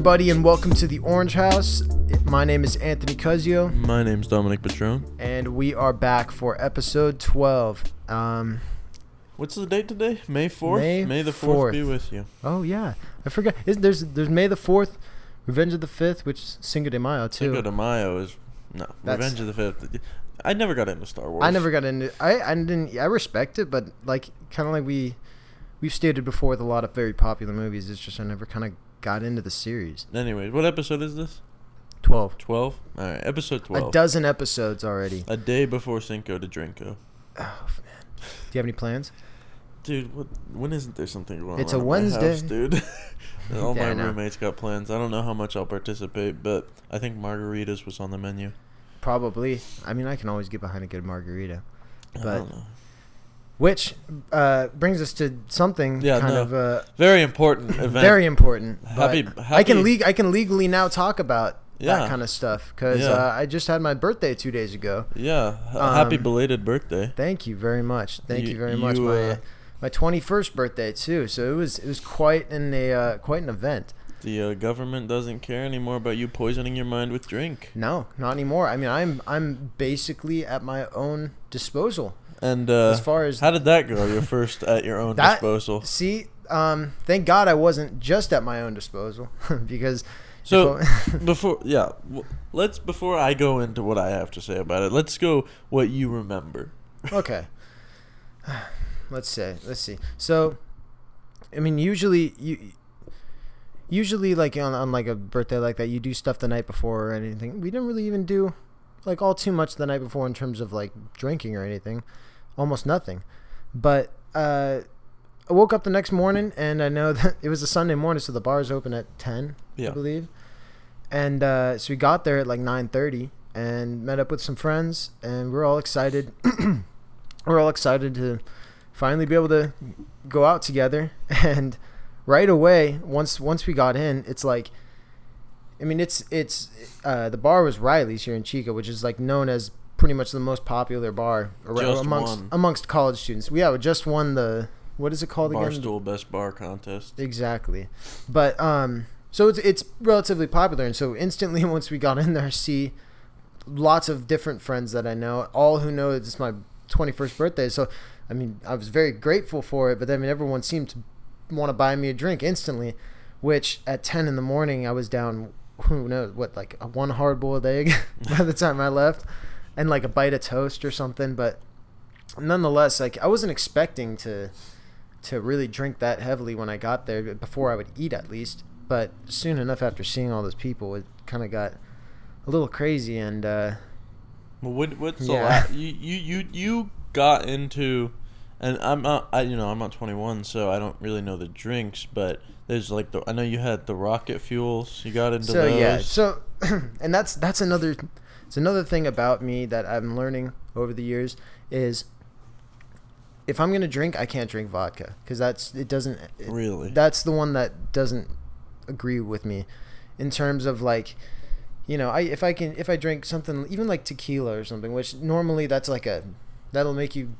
Everybody, and welcome to the Orange House. My name is Anthony Cuzio, My name's Dominic Patron. and we are back for episode 12. Um, What's the date today? May 4th? May the 4th, be with you. oh yeah, I forgot. Is there's there's May the Fourth, Revenge of the Fifth, which is Cinco de Mayo too. Cinco de Mayo is. No, That's- Revenge of the Fifth. I never got into Star Wars. I never got into. I I didn't. I respect it, but like kind of like we we've stated before with a lot of very popular movies. It's just I never kind of got into the series. Anyways, what episode is this? Twelve. 12? Alright, episode 12. A dozen episodes already. A day before Cinco de Drinko. Oh man, do you have any plans? Dude, what, when isn't there something going It's on a at my house, Wednesday. dude? All Yeah, my roommates got plans. I don't know how much I'll participate, but I think margaritas was on the menu. Probably. I mean, I can always get behind a good margarita. I But- don't know. Which uh, brings us to something Yeah, kind no. of uh, Very important event. very important. Happy- but I can leg- I can legally now talk about Yeah. that kind of stuff because Yeah. uh, I just had my birthday two days ago. Yeah, h- happy Um, belated birthday. Thank you very much. Thank you, You- very much. you, my uh, my twenty first birthday too. So it was it was quite an a uh, quite an event. The uh, government doesn't care anymore about you poisoning your mind with drink. No, not anymore. I mean, I'm I'm basically at my own disposal And uh, as far as how did that go? Your first at your own That- disposal. See, um, thank God I wasn't just at my own disposal because So before, yeah, let's before I go into what I have to say about it, let's go what you remember. okay, let's say let's see. So, I mean, usually you. Usually, like on, on like a birthday like that, you do stuff the night before or anything. We didn't really even do like all too much the night before in terms of like drinking or anything, almost nothing. But uh, I woke up the next morning and I know that it was a Sunday morning, so the bars open at ten. I believe. And uh, so we got there at like 9:30 and met up with some friends, and we're all excited. we're all excited to finally be able to go out together. And right away, once once we got in, it's like, I mean, it's it's uh, the bar was Riley's here in Chico, which is like known as pretty much the most popular bar around, Just amongst won. amongst college students. We yeah, we just won the what is it called again? Barstool Best Bar Contest. Exactly. But um so it's it's relatively popular and so instantly once we got in there I see lots of different friends that I know, all who know it's my 21st birthday. So I mean, I was very grateful for it, but I mean everyone seemed to want to buy me a drink instantly, which at 10 in the morning I was down who knows what like one hard-boiled egg by the time I left and like a bite of toast or something, but nonetheless like I wasn't expecting to to really drink that heavily when I got there before I would eat at least. But soon enough after seeing all those people, it kind of got a little crazy and uh, Well, what, what's the Yeah. la- you you you you got into, and I'm not I you know I'm not 21, so I don't really know the drinks, but there's like the I know you had the rocket fuels. You got into so those. yeah. So and that's that's another it's another thing about me that I'm learning over the years is if I'm gonna drink, I can't drink vodka because that's it doesn't it, really. that's the one that doesn't agree with me in terms of like you know i if i can if i drink something even like tequila or something which normally that's like a that'll make you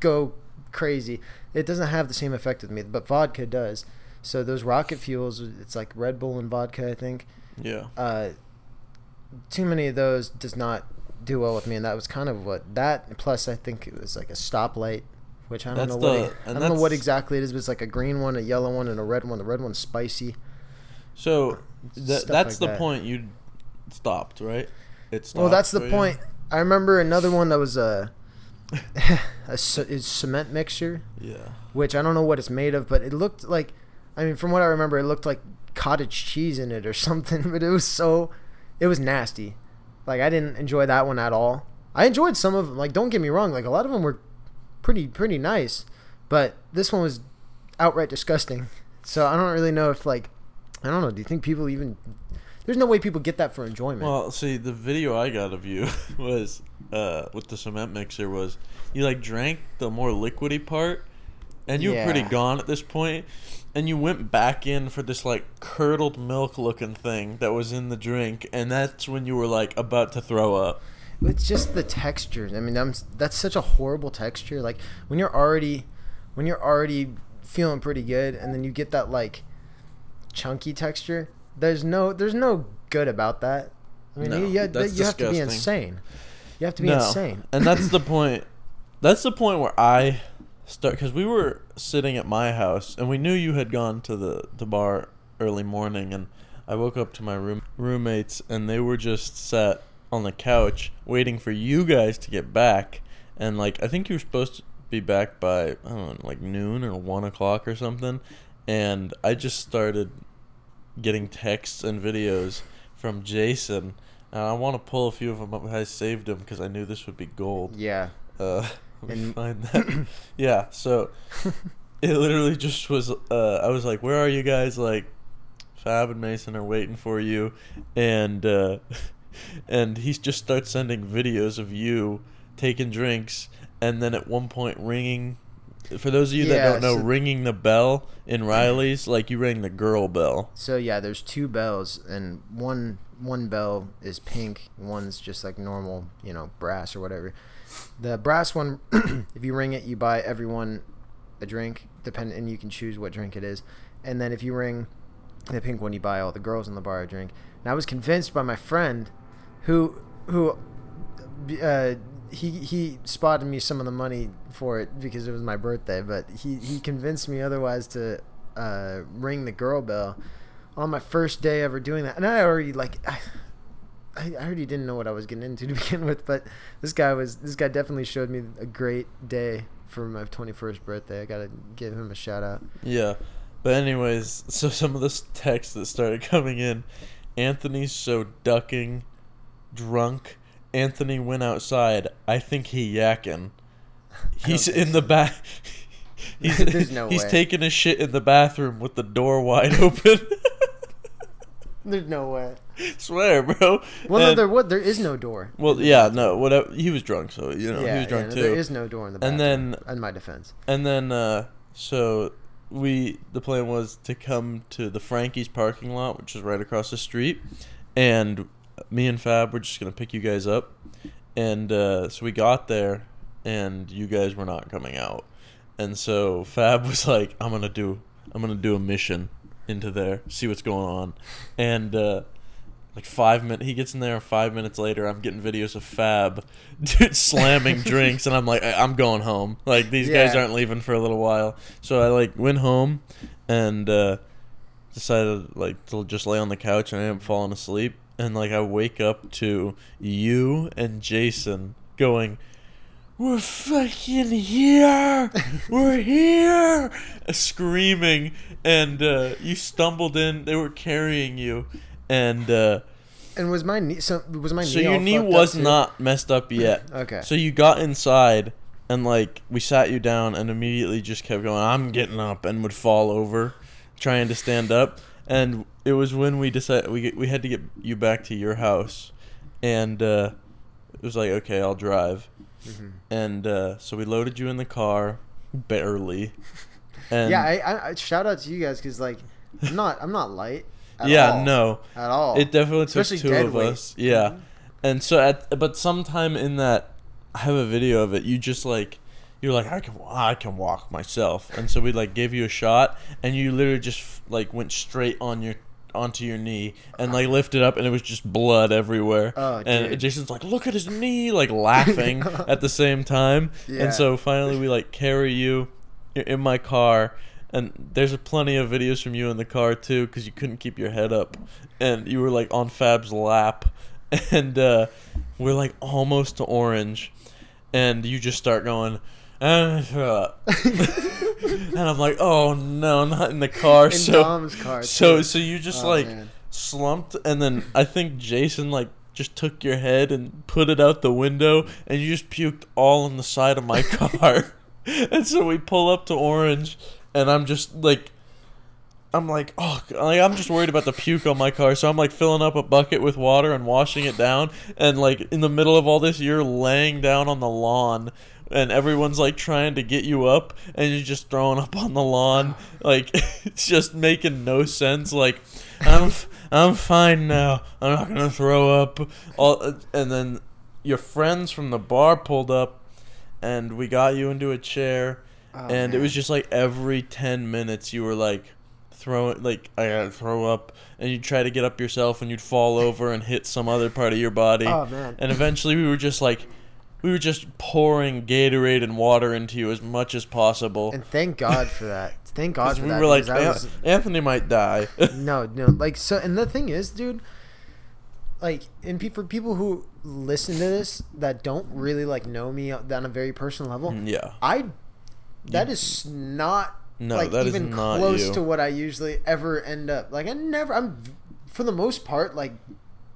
go crazy it doesn't have the same effect with me but vodka does so those rocket fuels it's like red bull and vodka i think yeah. uh too many of those does not do well with me and that was kind of what that plus i think it was like a stoplight which i don't That's know what the- it- i don't know what exactly it is but it's like a green one a yellow one and a red one the red one's spicy So Stuff that's like the that. point you stopped, right? It stopped. Well, that's the for you? point. I remember another one that was a a c- cement mixture, Yeah. which I don't know what it's made of, but it looked like. I mean, from what I remember, it looked like cottage cheese in it or something. But it was so, it was nasty. Like I didn't enjoy that one at all. I enjoyed some of them. Like don't get me wrong. Like a lot of them were pretty pretty nice, but this one was outright disgusting. So I don't really know if like, I don't know. Do you think people even? There's no way people get that for enjoyment. Well, see, the video I got of you was uh, with the cement mixer was you like drank the more liquidy part, and you were pretty gone at this point, and you went back in for this like curdled milk looking thing that was in the drink, and that's when you were like about to throw up. It's just the texture. I mean, I'm, that's such a horrible texture. Like when you're already, when you're already feeling pretty good, and then you get that like chunky texture. There's no there's no good about that. I mean, No, you, you, you have to be insane. You have to be No. insane. and that's the point. That's the point where I start because we were sitting at my house and we knew you had gone to the the bar early morning, and I woke up to my room roommates and they were just sat on the couch waiting for you guys to get back, and like I think you were supposed to be back by I don't know like noon or one o'clock or something, and I just started getting texts and videos from Jason. And I want to pull a few of them up. I saved them because I knew this would be gold. Yeah. Uh, let me And- find that. yeah, so it literally just was. Uh, I was like, "Where are you guys?" Like, Fab and Mason are waiting for you, and uh, and he just starts sending videos of you taking drinks, and then at one point ringing. For those of you that Yeah, don't know, so- ringing the bell in Riley's, like you rang the girl bell. So yeah, there's two bells, and one one bell is pink, one's just like normal, you know, brass or whatever. The brass one, if you ring it, you buy everyone a drink, depend, and you can choose what drink it is. And then if you ring the pink one, you buy all the girls in the bar a drink. And I was convinced by my friend, who who uh, he he spotted me some of the money for it because it was my birthday, but he he convinced me otherwise to uh, ring the girl bell on my first day ever doing that, and I already like. I, I already didn't know what I was getting into to begin with, but this guy was this guy definitely showed me a great day for my 21st birthday. I gotta give him a shout out. Yeah. But anyways, so some of this text that started coming in, Anthony's so ducking, drunk. Anthony went outside. I think he yakking. He's in the back. He's There's no he's way. taking a shit in the bathroom with the door wide open. There's no way. Swear, bro. Well, no, there what there is no door. well, yeah, no, whatever. He was drunk, so you know yeah, he was drunk no, too. There is no door in the bathroom. And then- in my defense, And then, uh, so we the plan was to come to the Frankie's parking lot, which is right across the street, and me and Fab were just gonna pick you guys up, and uh, so we got there, and you guys were not coming out, and so Fab was like, "I'm gonna do, I'm gonna do a mission into there, see what's going on," and. Uh, like five minutes, he gets in there. Five minutes later, I'm getting videos of Fab, dude, slamming drinks, and I'm like, I'm going home. Like these guys aren't leaving for a little while. So I like went home, and uh, decided like to just lay on the couch, and I am falling asleep. And like I wake up to you and Jason going, "We're fucking here! We're here!" screaming, and uh, you stumbled in. They were carrying you, and. Uh, and was my knee? So was my knee? so your knee was not messed up yet. Okay. So you got inside and like we sat you down and immediately just kept going, I'm getting up and would fall over trying to stand up. And it was when we decided we we had to get you back to your house. And uh, it was like, okay, I'll drive. Mhm. And uh, so we loaded you in the car barely. And yeah, I, I, I shout out to you guys because like I'm not I'm not light. Yeah, all, no. At all. It definitely took Especially two of weight. us. Yeah. Mm-hmm. And so at but sometime in that I have a video of it. You just like you're like I can I can walk myself. And so we like gave you a shot and you literally just like went straight on your onto your knee and like lifted up and it was just blood everywhere. Oh, and dude. Jason's like look at his knee like laughing at the same time. Yeah. And so finally we like carry you you're in my car and there's plenty of videos from you in the car too because you couldn't keep your head up. And you were like on fab's lap. And uh, we're like almost to orange. And you just start going "Ah, shut up." and i'm like oh no not in the car. In so Dom's car, so too. so you just Oh, like man. slumped. And then i think jason like just took your head and put it out the window. And you just puked all on the side of my car. And so we pull up to orange and i'm just like i'm like oh like, i'm just worried about the puke on my car so i'm like filling up a bucket with water and washing it down and like in the middle of all this you're laying down on the lawn and everyone's like trying to get you up and you're just throwing up on the lawn like it's just making no sense like i'm i'm fine now i'm not gonna throw up all and then your friends from the bar pulled up and we got you into a chair Oh, and it was just like every 10 minutes you were like throwing like I gotta throw up, and you'd try to get up yourself, and you'd fall over and hit some other part of your body. Oh man. And eventually, we were just like, we were just pouring Gatorade and water into you as much as possible. And thank God for that. Thank God for we that. were like, "An- was- Anthony might die. no, no, like so. And the thing is, dude, like, and pe- for people who listen to this that don't really like know me on a very personal level, mm, yeah. I that is not No, like that is even not close you. to what I usually ever end up. Like I never, I'm for the most part like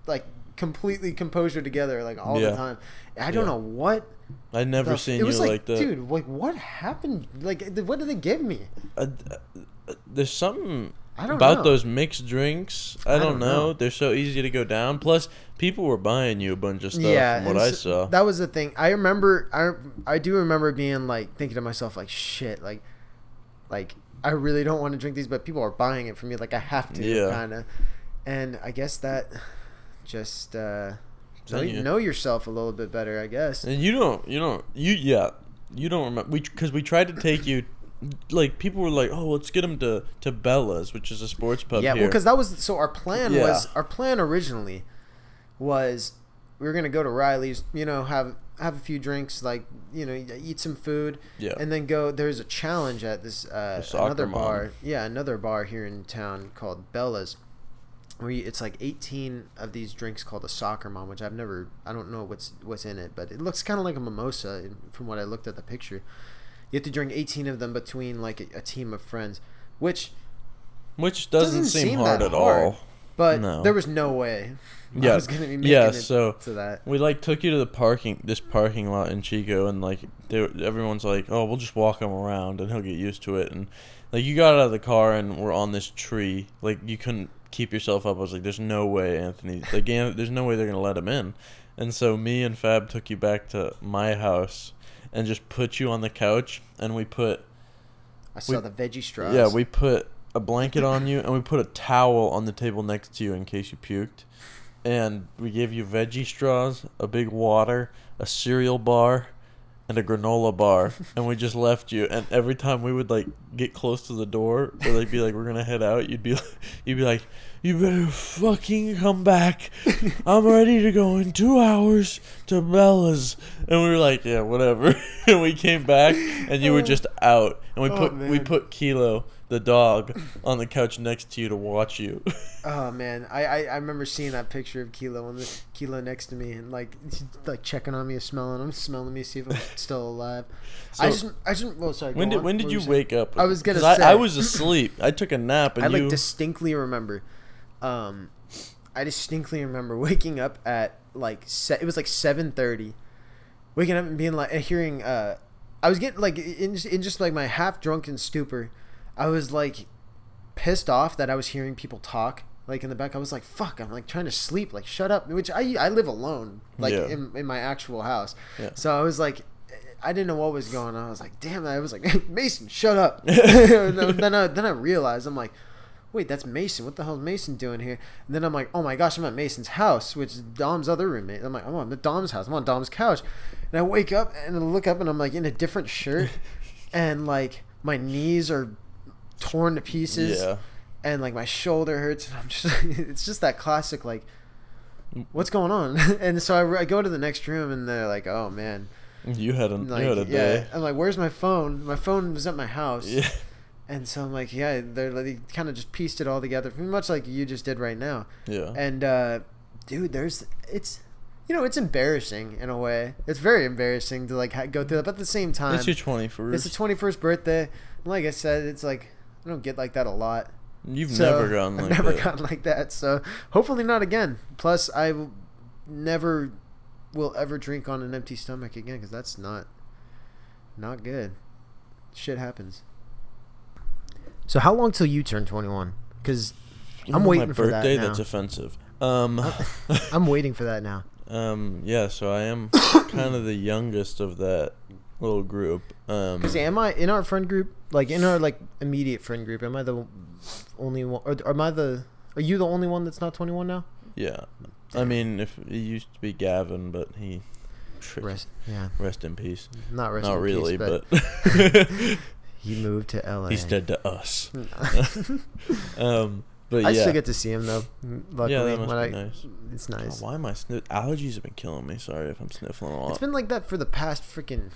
like completely composure together like all Yeah. the time. I don't Yeah. know what. I never the- seen it you was like, like, that. dude. Like what happened? Like what did they give me? Uh, uh, there's something about know. those mixed drinks. I, I don't, don't know. know. They're so easy to go down. Plus, people were buying you a bunch of stuff yeah, from what and I saw. That was the thing. I remember. I I do remember being like thinking to myself like shit like like I really don't want to drink these, but people are buying it for me. Like I have to, Yeah. kind of. And I guess that just uh, know, you- know yourself a little bit better. I guess. And you don't, you don't, you yeah, you don't remember we because we tried to take you, like people were like, oh, let's get him to to Bella's, which is a sports pub yeah, here. well, because that was so. Our plan Yeah. was our plan originally was we were gonna go to Riley's. You know, have have a few drinks, like you know, eat some food. yeah, and then go there's a challenge at this uh, another mom. bar yeah another bar here in town called bella's where you, it's like 18 of these drinks called a soccer mom which i've never i don't know what's what's in it but it looks kind of like a mimosa from what i looked at the picture you have to drink 18 of them between like a, a team of friends which which doesn't, doesn't seem, seem hard at hard. all. but No. there was no way i Yeah, was gonna be making yeah. it So to that we like took you to the parking this parking lot in Chico, and like they, everyone's like, oh, we'll just walk him around, and he'll get used to it. And like you got out of the car, and we're on this tree. Like you couldn't keep yourself up. I was like, there's no way, Anthony. Like there's no way they're gonna let him in. And so me and Fab took you back to my house and just put you on the couch, and we put i saw we- the veggie straws yeah, we put a blanket on you and we put a towel on the table next to you in case you puked. And we gave you veggie straws, a big water, a cereal bar, and a granola bar. and we just left you. And every time we would like get close to the door or like be like we're gonna head out, you'd be you'd be like, You better fucking come back. I'm ready to go in two hours to Bella's. And we were like, Yeah, whatever. and we came back and you were oh. just out. And we Oh, put we put Kilo, the dog, on the couch next to you to watch you. Oh man, I, I, I remember seeing that picture of Kilo on the Kilo next to me and like like checking on me, and smelling him, smelling me, see if I'm still alive. I So- just I just well sorry. when did on. when did What you saying? wake up? I was gonna I, I was asleep. I took a nap and I like you distinctly remember, um, I distinctly remember waking up at like se- it was like seven thirty, waking up and being like and hearing uh, I was getting like in in just like my half drunken stupor, I was like pissed off that I was hearing people talk like in the back. I was like fuck, I'm like trying to sleep, like shut up. Which I I live alone, like Yeah. in in my actual house, Yeah. so I was like. I didn't know what was going on. I was like, "Damn!" I was like, "Mason, shut up." Then I then I realized I'm like, wait, that's Mason. What the hell is Mason doing here? And then I'm like, oh my gosh, I'm at Mason's house, which is Dom's other roommate. I'm like, I'm on Dom's house. I'm on Dom's couch. And I wake up and I look up and I'm like in a different shirt. and like my knees are torn to pieces. Yeah. And like my shoulder hurts. And I'm just, it's just that classic, like, what's going on? and so I, I go to the next room and they're like, oh man. You had a Like, you had a yeah. day. I'm like, where's my phone? My phone was at my house. Yeah. And so I'm like, yeah, they're like, they kind of just pieced it all together, pretty much like you just did right now. Yeah. And uh, dude, there's it's, you know, it's embarrassing in a way. It's very embarrassing to like ha- go through that, but at the same time, It's your twenty first. it's the 21st birthday. Like I said, it's like I don't get like that a lot. You've So, never gotten I've like never that. gotten like that. So hopefully not again. Plus, I will never will ever drink on an empty stomach again because that's not not good. Shit happens. So how long till you turn 21? Because I'm know, waiting my for that birthday. now. That's offensive. Um, I'm waiting for that now. um, yeah. So I am kind of the youngest of that little group. Um, Because am I in our friend group, like in our like immediate friend group? Am I the only one, or am I the? Are you the only one that's not 21 now? yeah. I mean, if it used to be Gavin, but he rest, Rest, yeah, rest in peace. not rest. Not in really, peace, but, He moved to LA. He's dead to us. um, but I yeah, still get to see him though. Luckily, yeah, that must when be I, nice. it's nice. why am I sniff? Allergies have been killing me. Sorry if I'm sniffling a lot. It's been like that for the past freaking.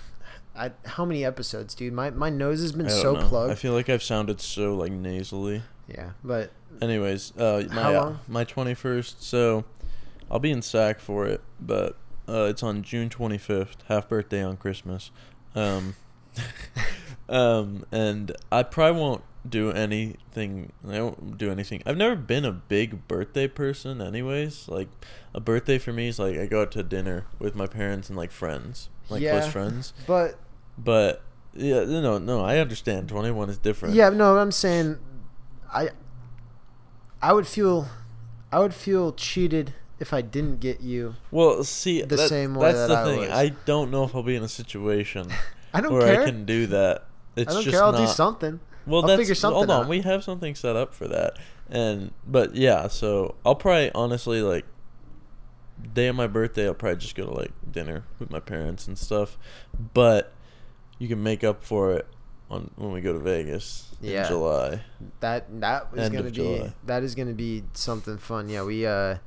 I, how many episodes, dude? My my nose has been so know. plugged. I feel like I've sounded so like nasally. yeah, but Anyways, uh, my How uh, my twenty first. So, I'll be in SAC for it, but uh, it's on June twenty fifth, half birthday on Christmas. Um, um, and I probably won't do anything. I won't do anything. I've never been a big birthday person, anyways. Like, a birthday for me is like I go out to dinner with my parents and like friends, like Yeah. close friends. but But yeah, no, no, I understand. Twenty one is different. yeah, no, I'm saying, I. I would feel, I would feel cheated if I didn't get you. Well, see, the that- same way that's that the I thing. was. I don't know if I'll be in a situation I don't where care. I can do that. It's I don't just care. I'll not. do something. Well, I'll that's figure something hold on. out. We have something set up for that, and but yeah. So I'll probably honestly like day of my birthday. I'll probably just go to like dinner with my parents and stuff. But you can make up for it on when we go to Vegas Yeah. in July. That that is End gonna be July. that is gonna be something fun. Yeah, we uh,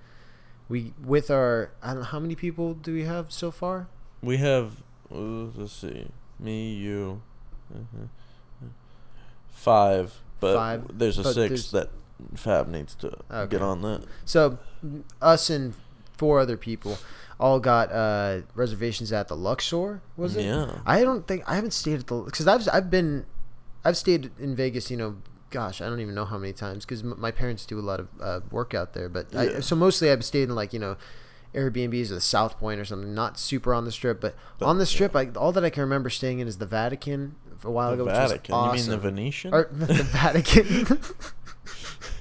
we with our I don't know how many people do we have so far. We have uh, let's see, me, you, mhm, five, but Five, there's a but six there's- that Fab needs to Okay. get on that. So us and four other people all got uh, reservations at the Luxor. Was it? Yeah. I don't think I haven't stayed at the because I've I've been I've stayed in Vegas. You know, gosh, I don't even know how many times because m- my parents do a lot of uh, work out there. But I, so mostly I've stayed in like you know. Airbnbs or the South Point or something, not super on the strip, but, But- on the strip, I, all that I can remember staying in is the Vatican a while The ago, Vatican. which was awesome. You mean the Venetian? or the Vatican?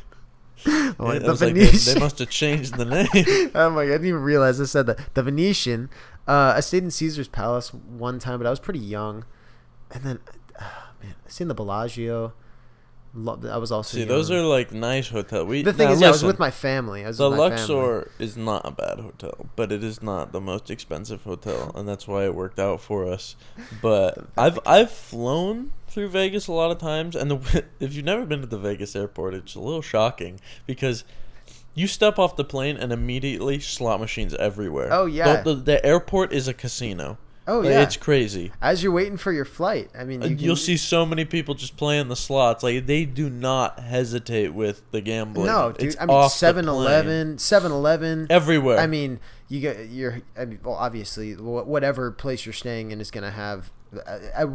Yeah, the was like, they, Venetian. they must have changed the name. oh my god, I didn't even realize I said that. The Venetian. Uh, I stayed in Caesar's Palace one time, but I was pretty young. And then, uh, man, I stayed in the Bellagio. Lo- I was also See, those are like nice hotel. We the thing now is, yeah, I was with my family. I was The my family. Luxor is not a bad hotel, but it is not the most expensive hotel, and that's why it worked out for us. But I've I've flown through Vegas a lot of times, and the, if you've never been to the Vegas airport, it's a little shocking because you step off the plane and immediately slot machines everywhere. Oh, yeah. the, the, the airport is a casino. Oh Like, yeah, it's crazy. as you're waiting for your flight. I mean, you And can- You'll see so many people just playing the slots. Like they do not hesitate with the gambling. No, dude. It's I mean, off 7-Eleven, 7-Eleven. everywhere. I mean, you get you're. I mean, well, obviously, whatever place you're staying in is going to have a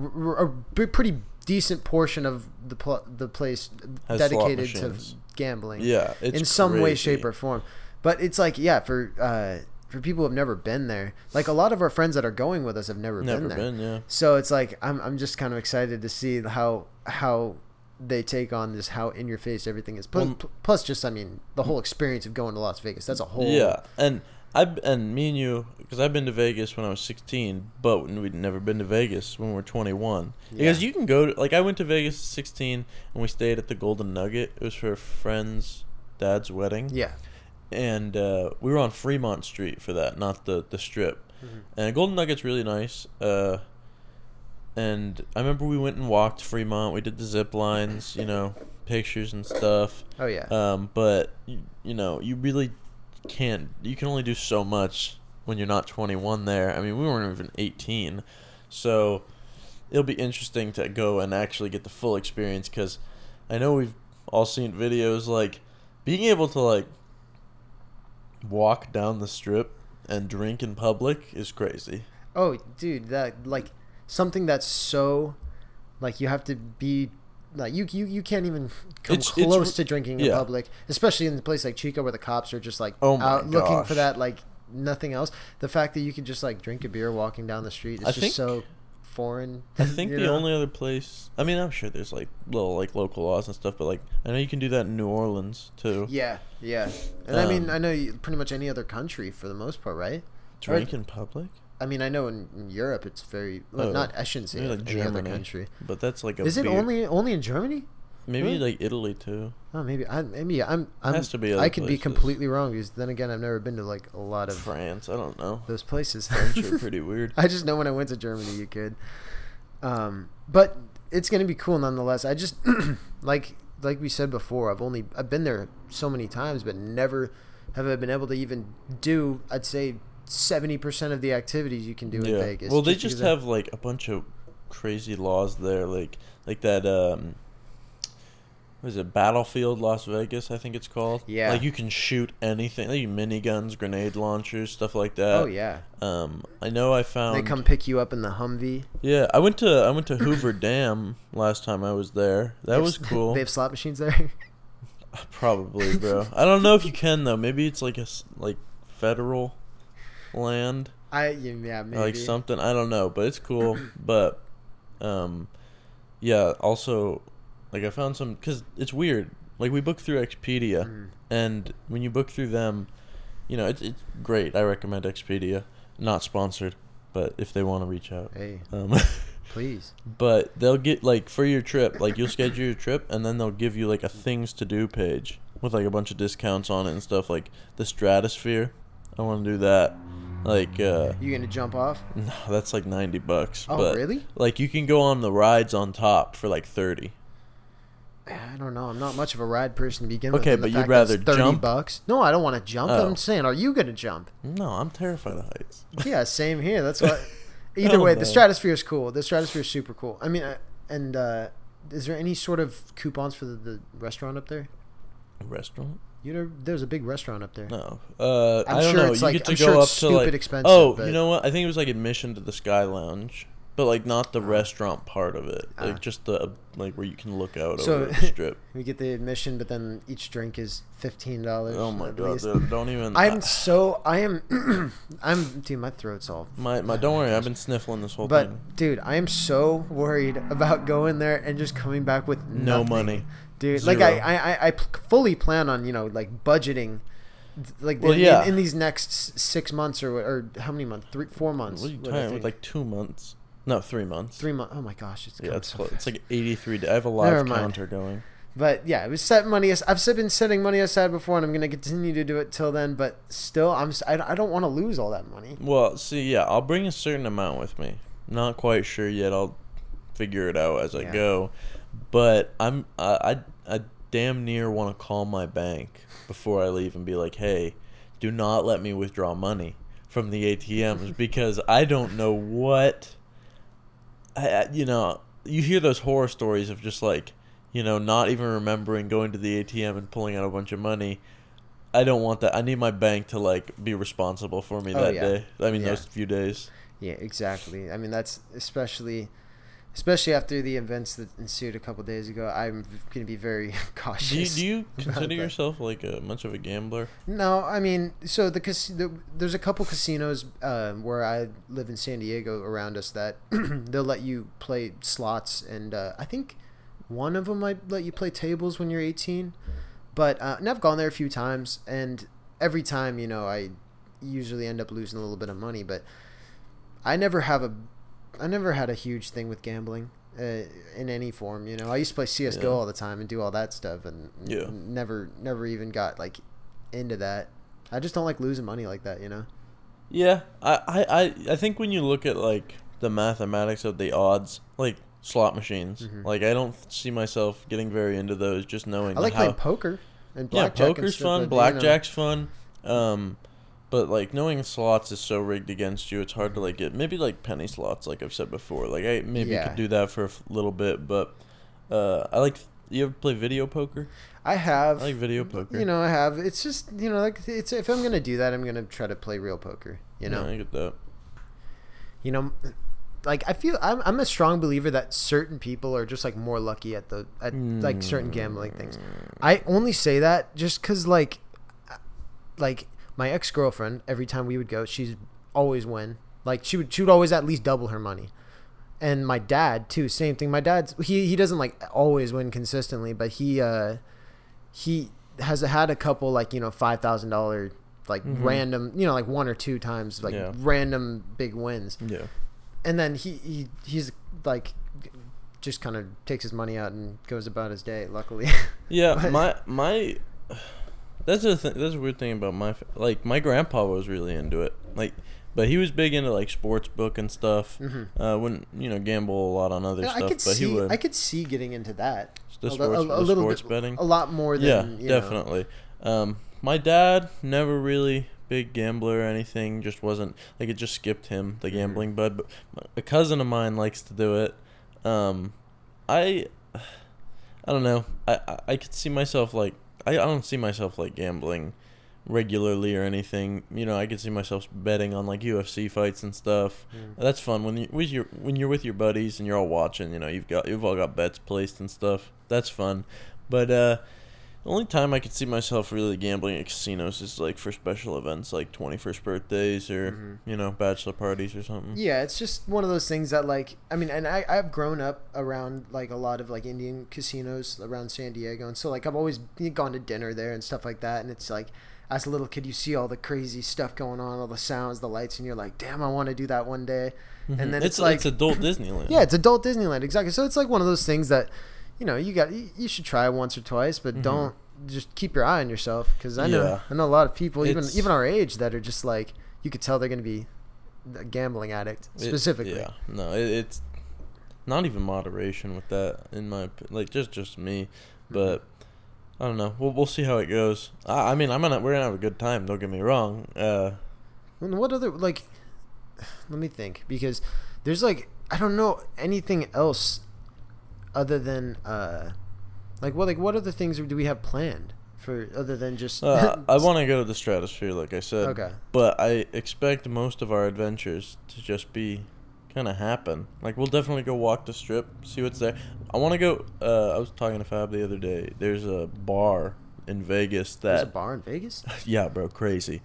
pretty decent portion of the pl- the place Has dedicated to gambling. yeah, in some way, shape, or form. But it's like, yeah, for uh, for people who have never been there, like a lot of our friends that are going with us have never, Never been there. Never been, yeah. So it's like I'm I'm just kind of excited to see how how they take on this how in your face everything is. Plus, Well- plus just I mean the whole experience of going to Las Vegas. That's a whole Yeah, and I and me and you because I've been to Vegas when I was 16, but we'd never been to Vegas when we were 21. Because you can go to, like I went to Vegas at 16 and we stayed at the Golden Nugget. It was for a friend's dad's wedding. yeah. And uh, we were on Fremont Street for that, not the the Strip. Mm-hmm. And Golden Nugget's really nice. Uh, and I remember we went and walked Fremont. We did the zip lines, you know, pictures and stuff. Oh yeah. Um, but you, you know, you really can't. You can only do so much when you're not 21 there. I mean, we weren't even 18, so it'll be interesting to go and actually get the full experience because I know we've all seen videos like being able to like walk down the strip and drink in public is crazy. Oh, dude, that like something that's so like you have to be like you you, you can't even come It's- it's close r- to drinking in public, especially in a place like Chico where the cops are just like Oh my out looking for that like nothing else. The fact that you can just like drink a beer walking down the street is I just think- so foreign. I think the know? only other place. I mean, I'm sure there's like little like local laws and stuff, but like I know you can do that in New Orleans too. Yeah, yeah, and I mean Um, I know you, pretty much any other country for the most part, right? Drink in public, I mean I know in, in Europe it's very well, Oh, not I shouldn't say like Germany. country. but that's like a. Is it beer- only only in Germany? Maybe really? like Italy too? Oh, maybe I maybe I'm. I'm has to be I could be completely wrong because then again, I've never been to like a lot of France, I don't know. those places. French are pretty weird. I just know when I went to Germany, you could. Um, but it's gonna be cool nonetheless. I just like like we said before. I've only I've been there so many times, but never have I been able to even do. I'd say seventy percent of the activities you can do in Vegas. Well, they just I- have like a bunch of crazy laws there, like like that. Um, what is it Battlefield Las Vegas? I think it's called. Yeah. Like you can shoot anything, like miniguns, grenade launchers, stuff like that. oh yeah, Um, I know I found. they come pick you up in the Humvee. Yeah, I went to I went to Hoover Dam last time I was there. That have was cool. They have slot machines there. Probably, bro. I don't know if you can though. Maybe it's like a like federal land. I yeah maybe. like something i don't know but it's cool but um yeah also like i found some because it's weird like we booked through expedia Mm. and when you book through them you know it's, it's great i recommend expedia not sponsored but if they want to reach out Hey, um, please. but they'll get like for your trip like you'll schedule your trip and then they'll give you like a things to do page with like a bunch of discounts on it and stuff like the stratosphere i want to do that like uh You gonna jump off? no, that's like ninety bucks. Oh but really? Like you can go on the rides on top for like thirty. I don't know. I'm not much of a ride person to begin Okay, with. the but you'd fact that it's rather thirty jump? bucks. No, I don't want to jump. Oh. I'm saying, are you gonna jump? No, I'm terrified of heights. Yeah, same here. That's what. Either way, no. the stratosphere is cool. The stratosphere is super cool. I mean, uh, and uh, is there any sort of coupons for the, the restaurant up there? Restaurant? You know, there's a big restaurant up there. No. Uh, I'm I don't sure know. it's you like- get to I'm go sure up to like. expensive, oh, but- you know what? I think it was like admission to the Sky Lounge, but like not the restaurant part of it. Like Ah. just the like where you can look out So- over the strip. We get the admission, but then each drink is fifteen dollars. oh my god! dude, Don't even. I'm so I am I'm dude. My throat's all. my my. Don't worry. I've been sniffling this whole But thing. dude, I am so worried about going there and just coming back with No money. dude. Like I, I I, I, I p- fully plan on you know like budgeting, like Well, in, yeah. in, in these next six months or or how many months? Three, four months. What are you talking with? Like two months? No, three months. three months. Oh my gosh, it's Yeah, it's so close. It's like 83. da- I have a live counter going. But yeah, it was set money. as- I've been setting money aside before, and I'm gonna continue to do it till then. But still, I'm I, I don't want to lose all that money. Well, see, yeah, I'll bring a certain amount with me. Not quite sure yet. I'll figure it out as I Yeah. go. But I'm I I, I damn near want to call my bank before I leave and be like, "Hey, do not let me withdraw money from the ATMs because I don't know what I, you know, you hear those horror stories of just like, you know, not even remembering going to the ATM and pulling out a bunch of money. I don't want that. I need my bank to like be responsible for me Oh, that yeah. day. I mean, Yeah. those few days. Yeah, exactly. I mean, that's especially, especially after the events that ensued a couple days ago. I'm going to be very Do you, cautious. do you consider yourself like a much of a gambler? No, I mean, so the, cas- the there's a couple casinos uh, where I live in San Diego around us that they'll let you play slots, and uh, I think one of them might let you play tables when you're 18. But uh, and I've gone there a few times, and every time, you know, I usually end up losing a little bit of money. But I never have a, I never had a huge thing with gambling. Uh, in any form, you know, I used to play CS:GO Yeah. all the time and do all that stuff, and Yeah. n- never, never even got like into that. I just don't like losing money like that, you know. Yeah, I, I, I, I think when you look at like the mathematics of the odds, like slot machines, Mhm. like I don't see myself getting very into those. Just knowing I like how playing poker and yeah, blackjack. and poker's stuff, fun, but, you know, blackjack's fun. Um, but like knowing slots is so rigged against you, it's hard to like get. Maybe like penny slots, like I've said before. Like I maybe Yeah. could do that for a f- little bit, but uh, I like. You ever play video poker? I have. I like video poker. You know, I have. It's just you know, like it's if I'm gonna do that, I'm gonna try to play real poker. You know, Yeah, I get that. you know, like I feel I'm I'm a strong believer that certain people are just like more lucky at the at like certain gambling things. I only say that just because like, like my ex girlfriend, every time we would go, she's always win. Like she would she would always at least double her money. And my dad too, same thing. My dad's he he doesn't like always win consistently, but he uh he has had a couple like you know five thousand dollar like Mhm. random you know like one or two times like Yeah. random big wins Yeah. and then he, he he's like just kind of takes his money out and goes about his day luckily Yeah, my my. That's the thing. That's a weird thing about my fa- like my grandpa was really into it. Like but he was big into like sports book and stuff. Mhm. Uh, wouldn't you know gamble a lot on other Yeah, stuff, I could but see. he would. I could see getting into that. the a, sports, a, a the little sports bit, betting. a lot more than yeah, you know. definitely. Um, my dad never really big gambler or anything. Just wasn't like it. Just skipped him the Mhm. gambling bud. But a cousin of mine likes to do it. Um, I, I don't know. I, I could see myself like I, I don't see myself like gambling regularly or anything. You know, I could see myself betting on like UFC fights and stuff. Mm. That's fun when you with your when you're with your buddies and you're all watching. You know, you've got you've all got bets placed and stuff. That's fun. But uh, the only time I could see myself really gambling at casinos is like for special events, like 21st birthdays or Mhm. you know bachelor parties or something. Yeah, it's just one of those things that like I mean, and I I've grown up around like a lot of like Indian casinos around San Diego, and so like I've always gone to dinner there and stuff like that, and it's like as a little kid you see all the crazy stuff going on, all the sounds, the lights, and you're like, damn, I want to do that one day. Mhm. And then it's it's like it's adult Disneyland. Yeah, it's adult Disneyland exactly. So it's like one of those things that you know you got you, you should try once or twice, but Mhm. don't just keep your eye on yourself because I know Yeah. I know a lot of people even It's- even our age that are just like you could tell they're going to be a gambling addict It- specifically. yeah, no, it, it's not even moderation with that in my like just just me, Mm-hmm. but I don't know. We'll we'll see how it goes. I, I mean, I'm gonna we're gonna have a good time. Don't get me wrong. Uh, And what other like? Let me think because there's like I don't know anything else other than uh, like what like what other things do we have planned for other than just? uh, I want to go to the stratosphere, like I said. Okay. But I expect most of our adventures to just be kind of happen. Like we'll definitely go walk the strip, see what's there. I want to go. Uh, I was talking to Fab the other day. There's a bar in Vegas that There's a bar in Vegas. yeah, bro, crazy.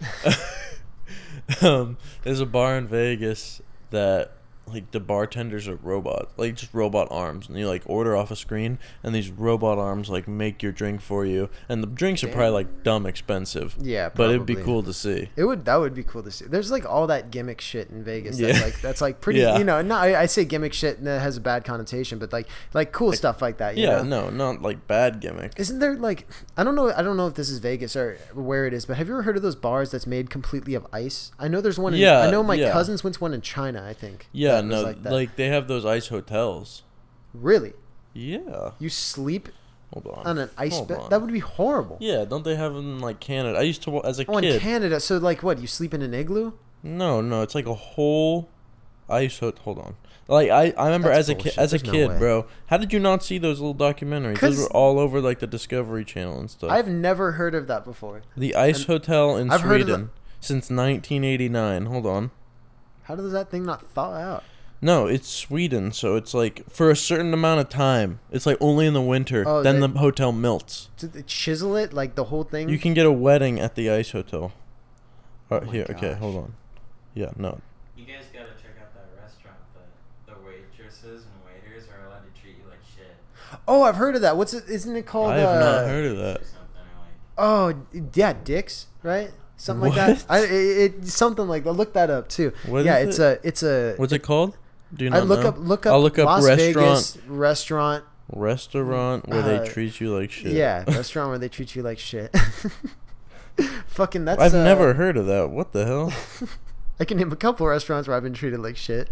um, there's a bar in Vegas that like the bartenders are robots, like just robot arms, and you like order off a screen, and these robot arms like make your drink for you, and the drinks are probably like dumb expensive. Yeah, but it'd be cool to see. It would that would be cool to see. There's like all that gimmick shit in Vegas. That's Yeah. like that's like pretty. Yeah. You know, no, I, I say gimmick shit and that has a bad connotation, but like like cool stuff like that. You Yeah, know? no, not like bad gimmick. Isn't there like I don't know I don't know if this is Vegas or where it is, but have you ever heard of those bars that's made completely of ice? I know there's one. In, Yeah, I know my yeah. cousins went to one in China. I think. Yeah, was no, like like, they have those ice hotels. really, Yeah, you sleep hold on. on an ice bed? That would be horrible. Yeah, don't they have them in like Canada? I used to as a kid. Oh, in. Canada, so like what? You sleep in an igloo? No, no, it's like a whole ice hot. Hold on. Like I, I remember That's as a kid, as a There's no kid, way. bro. How did you not see those little documentaries? Those were all over like the Discovery Channel and stuff. I've never heard of that before. the Ice and- Hotel in I've Sweden since 1989. Hold on. How does that thing not thaw out? No, it's Sweden, so it's like for a certain amount of time. It's like only in the winter. Oh, then they- the hotel melts. Did they chisel it like the whole thing? You can get a wedding at the Ice Hotel. Uh, Oh my here, okay, gosh. hold on. Yeah, no. You guys gotta check out that restaurant. The the waitresses and waiters are allowed to treat you like shit. Oh, I've heard of that. What's it? Isn't it called? I have uh, not heard of Or that. something or like. Oh, yeah, dicks, right? Something like that. I it, it something like that. Look that up too. What yeah, it's it? a it's a. What's it called? Do you I look know? up look up. I'll look up Las restaurant Vegas restaurant. restaurant where Uh, they treat you like shit. Yeah, restaurant where they treat you like shit. Fucking that's. I've uh, never heard of that. What the hell? I can name a couple restaurants where I've been treated like shit,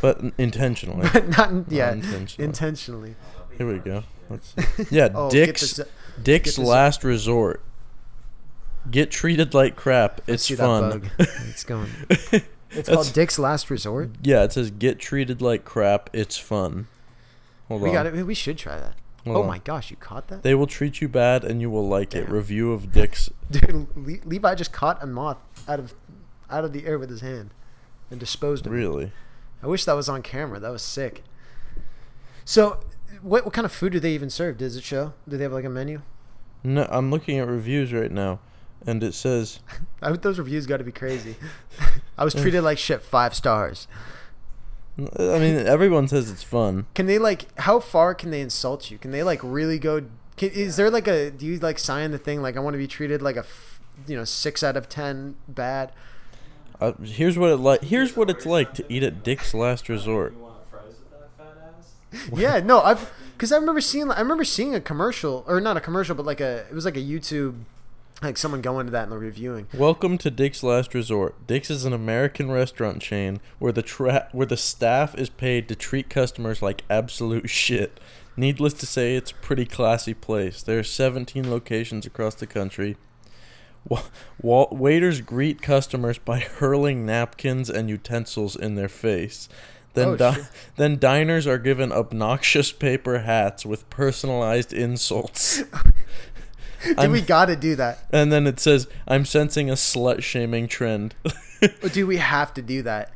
But intentionally. but not yeah, intentionally. intentionally. Here we go. Yeah, Oh, Dick's Dick's Last Resort. Get treated like crap. It's fun. It's going. It's called Dick's Last Resort. Yeah, it says get treated like crap. It's fun. Hold We on. got it. We should try that. Hold oh on. my gosh, you caught that? They will treat you bad and you will like it. Review of Dick's. Dude, Le- Levi just caught a moth out of out of the air with his hand and disposed of it. Really? I wish that was on camera. That was sick. So, what what kind of food do they even serve? Does it show? Do they have like a menu? No, I'm looking at reviews right now, and it says I bet those reviews got to be crazy. I was treated like shit. Five stars. I mean, everyone says it's fun. Can they like? How far can they insult you? Can they like really go? Can, is there like a? Do you like sign the thing like I want to be treated like a, f- you know, six out of ten bad? Uh, here's what it like. Here's what it's like to eat at Dick's Last Resort. You want fries with that fat ass? yeah, no, I've because I remember seeing I remember seeing a commercial or not a commercial, but like a it was like a YouTube Like someone going to that and they're reviewing. Welcome to Dick's Last Resort. Dick's is an American restaurant chain where the tra- where the staff is paid to treat customers like absolute shit. Needless to say, it's a pretty classy place. There are 17 locations across the country. Wa- wa- waiters greet customers by hurling napkins and utensils in their face. Then, Oh, di- then diners are given obnoxious paper hats with personalized insults. Dude, we got to do that. And then it says, "I'm sensing a slut shaming trend." Dude, we have to do that.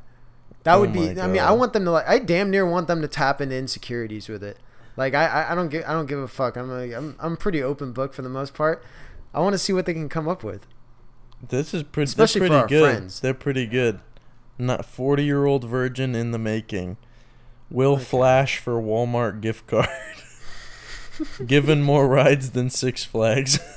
That Oh would be. my I mean, I want them to like. I damn near want them to tap into insecurities with it. Like I, I, don't give. I don't give a fuck. I'm like, I'm, I'm pretty open book for the most part. I want to see what they can come up with. This is pretty. Especially for our good. friends. They're pretty good. Not forty-year-old virgin in the making. Will Okay. flash for Walmart gift card. Given more rides than Six Flags.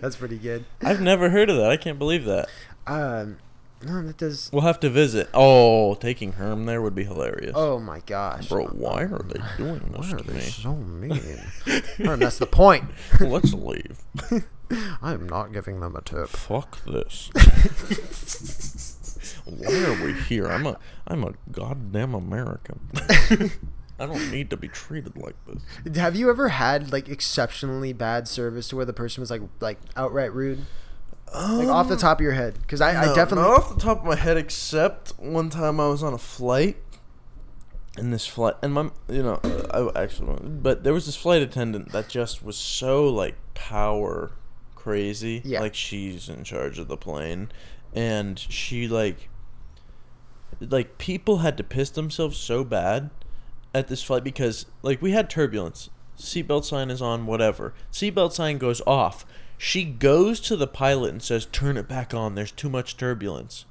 That's pretty good. I've never heard of that. I can't believe that. Um, no, that does. We'll have to visit. Oh, taking Herm there would be hilarious. Oh my gosh, Bro, why are they doing Why this are to they me? so mean? oh, that's the point. Let's leave. I'm not giving them a tip. Fuck this. Why are we here? I'm a I'm a goddamn American. I don't need to be treated like this. Have you ever had like exceptionally bad service to where the person was like like outright rude? Like off the um, top of your head, because I, I definitely. not off the top of my head, except one time I was on a flight, and this flight, and my, you know, I actually, but there was this flight attendant that just was so like power crazy, Yeah. like she's in charge of the plane, and she like, like people had to piss themselves so bad at this flight because like we had turbulence. Seatbelt sign is on, whatever. Seatbelt sign goes off. She goes to the pilot and says, "Turn it back on. There's too much turbulence."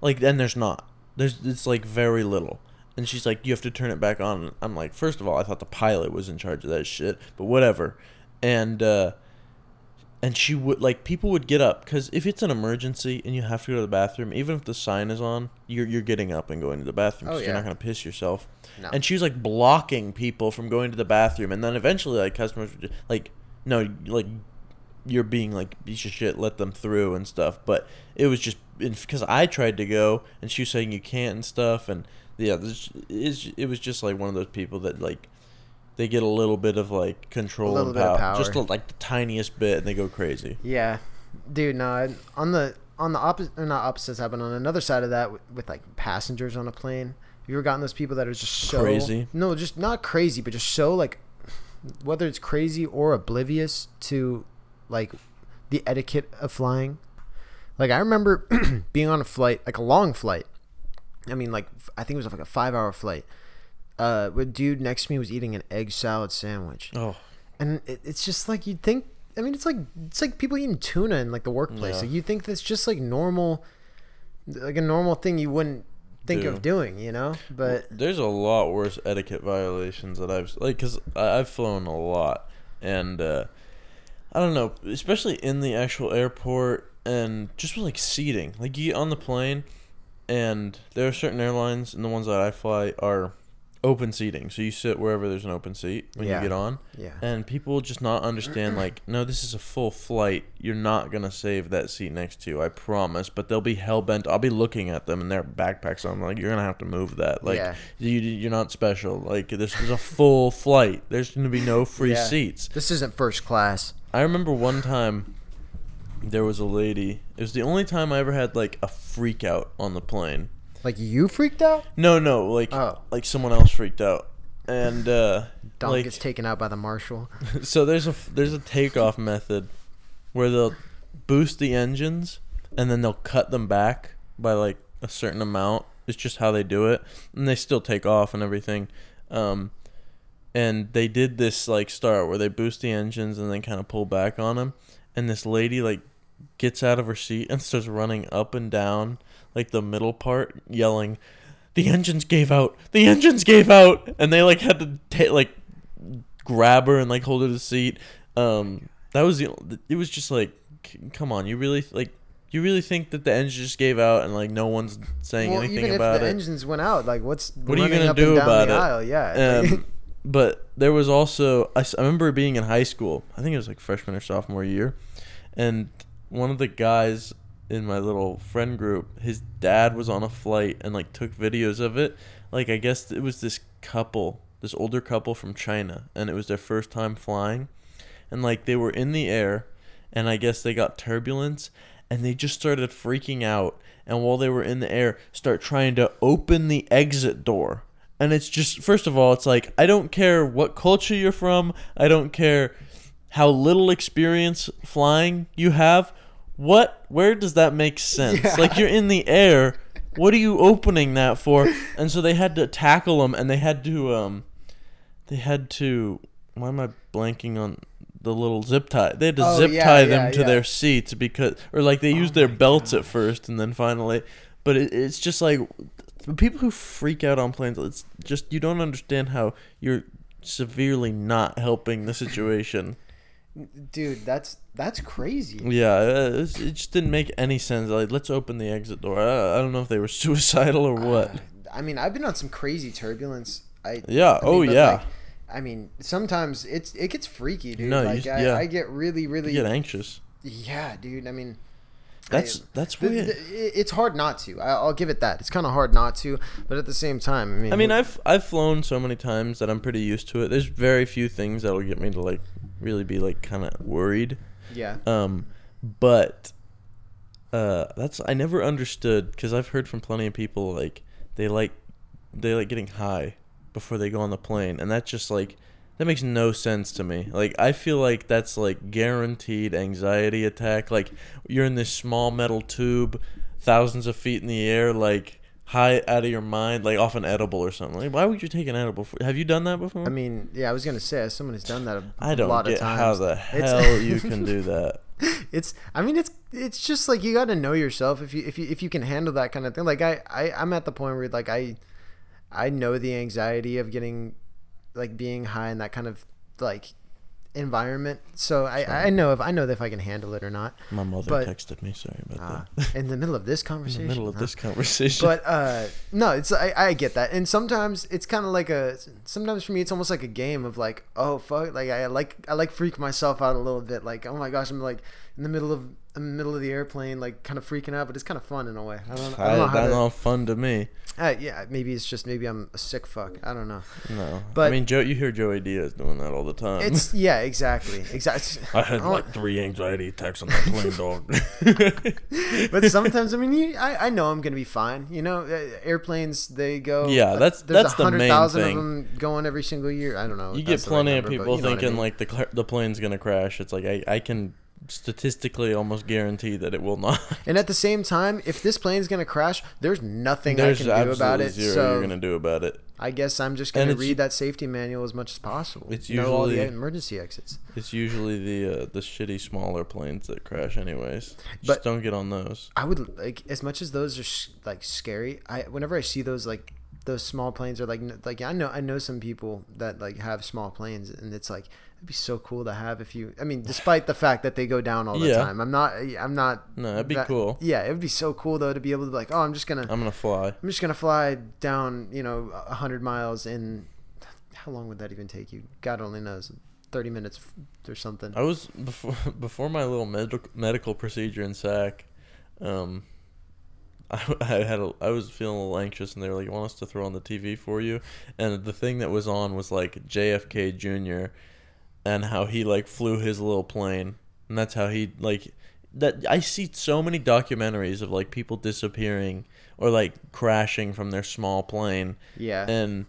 Like, then there's not. There's it's like very little. And she's like, "You have to turn it back on." I'm like, first of all, I thought the pilot was in charge of that shit, but whatever. And uh, and she would like people would get up because if it's an emergency and you have to go to the bathroom, even if the sign is on, you're you're getting up and going to the bathroom. Oh, 'cause You're not gonna piss yourself. No. And she was like blocking people from going to the bathroom, and then eventually like customers would just, like, no, like you're being like piece of shit, let them through and stuff. But it was just because I tried to go and she was saying you can't and stuff, and yeah, this is it was just like one of those people that like they get a little bit of like control and bit of power, just power. like the tiniest bit, and they go crazy. Yeah, dude. No, on the on the opposite, not opposite side, but on another side of that, with, with like passengers on a plane, have you ever gotten those people that are just so Crazy? No, just not crazy, but just so like, whether it's crazy or oblivious to, like, the etiquette of flying. Like I remember being on a flight, like a long flight. I mean, like I think it was like a five-hour flight. Uh, a dude next to me was eating an egg salad sandwich Oh, and it, it's just like you'd think i mean it's like it's like people eating tuna in like the workplace Yeah. like you think that's just like normal like a normal thing you wouldn't think Do. of doing you know but there's a lot worse etiquette violations that I've like because I've flown a lot, and uh, I don't know, especially in the actual airport and just with like seating. Like you get on the plane, and there are certain airlines, and the ones that I fly are open seating, so you sit wherever there's an open seat when Yeah. you get on. yeah And people just not understand, like, no, this is a full flight. You're not going to save that seat next to you, I promise. But they'll be hell bent. I'll be looking at them and their backpacks on. like, you're going to have to move that. Like, Yeah. you, you're not special. Like, this is a full flight. There's going to be no free Yeah. seats. this isn't first class I remember one time there was a lady. It was the only time I ever had, like, a freak out on the plane. Like you freaked out No, no, like, Oh. like someone else freaked out. And, uh, dog like, gets taken out by the marshal so there's a there's a takeoff method where they'll boost the engines and then they'll cut them back by like a certain amount. It's just how they do it, and they still take off and everything. Um, and they did this like start where they boost the engines and then kind of pull back on them, and this lady like gets out of her seat and starts running up and down like the middle part, yelling, "The engines gave out! The engines gave out!" And they like had to ta- like grab her and like hold her to the seat. Um, that was the. It was just like, c- come on, you really like. You really think that the engine just gave out and like no one's saying well anything even if about the it? engines went out like what's What are you gonna do about the it? aisle? yeah Um, but there was also I remember being in high school. I think it was like freshman or sophomore year, and one of the guys in my little friend group, his dad was on a flight and like took videos of it. Like I guess it was this couple, this older couple from China, and it was their first time flying, and like they were in the air, and I guess they got turbulence, and they just started freaking out, and while they were in the air, start trying to open the exit door. And it's just first of all, it's like I don't care what culture you're from, I don't care how little experience flying you have. What where does that make sense? Yeah. Like you're in the air, what are you opening that for? And so they had to tackle them and they had to um they had to why am I blanking on the little zip tie? They had to Oh, zip yeah, tie yeah, them to their seats because or like they used their belts at first and then finally but it, it's just like people who freak out on planes it's just you don't understand how you're severely not helping the situation Dude, that's that's crazy. yeah uh, it just didn't make any sense like let's open the exit door i, I don't know if they were suicidal or what Uh, I mean, I've been on some crazy turbulence. I Yeah, I oh, yeah. like, I mean, sometimes it's it gets freaky, dude. No, you like s- I, yeah. I get really, really you get anxious yeah, dude. I mean, that's I- that's weird it's hard not to. I, I'll give it that. It's kind of hard not to, but at the same time, I mean, I mean, I've I've flown so many times that I'm pretty used to it. There's very few things that'll get me to like really be like kind of worried. yeah, Um, but uh, that's I never understood because I've heard from plenty of people like they like they like getting high before they go on the plane, and that's just like that makes no sense to me. Like I feel like that's like guaranteed anxiety attack. Like you're in this small metal tube, thousands of feet in the air, like high out of your mind, like off an edible or something. Like why would you take an edible? For, have you done that before? I mean, yeah. I was gonna say, as someone who's done that a, I don't lot get of times, how the it's- hell you can do that. it's i mean it's it's just like you got to know yourself if you if you if you can handle that kind of thing like I, I i'm at the point where like i i know the anxiety of getting like being high and that kind of like environment so i i know if i know if i can handle it or not My mother But- texted me. Sorry about uh, that. in the middle of this conversation. In the middle of huh? this conversation. but uh no it's I, I get that and sometimes it's kind of like a sometimes for me it's almost like a game of like oh fuck like i like i like freak myself out a little bit like oh my gosh i'm like in the middle of in the middle of the airplane like kind of freaking out but it's kind of fun in a way i don't, I I, don't know how that's to, not fun to me. uh, yeah maybe it's just maybe i'm a sick fuck i don't know No, But- I mean, Joe, you hear Joey Diaz doing that all the time. it's yeah exactly exactly I had Oh, like three anxiety attacks on that plane, dog. but sometimes I mean, you, I I know I'm gonna be fine. You know, uh, airplanes they go. Yeah, uh, that's- there's that's the a main thousand of thing. them going every single year. I don't know. you get that's right plenty of number, but people you know what I thinking mean. like the cl- the plane's gonna crash. It's like I I can statistically almost guarantee that it will not. And at the same time, if this plane's gonna crash, there's nothing There's I can do about absolutely it. zero so you're gonna do about it. I guess I'm just gonna read that safety manual as much as possible. It's know all the usually- emergency exits. It's usually the uh, the shitty smaller planes that crash, anyways. Just But- don't get on those. I would like as much as those are sh- like scary. I whenever I see those like those small planes are like like I know I know some people that like have small planes and it's like it'd be so cool to have if you I mean despite the fact that they go down all the Yeah. time. I'm not I'm not No, that'd be that- cool. Yeah, it would be so cool though to be able to be like, "Oh, I'm just to I'm gonna fly. I'm just to fly down, you know, 100 miles in how long would that even take you? God only knows. 30 minutes or something. I was before before my little medical medical procedure in SAC. Um, I, I had a, I was feeling a little anxious, and they were like, "I want us to throw on the TV for you." And the thing that was on was like JFK Jr. and how he like flew his little plane, and that's how he like that. I see so many documentaries of like people disappearing or like crashing from their small plane, Yeah. and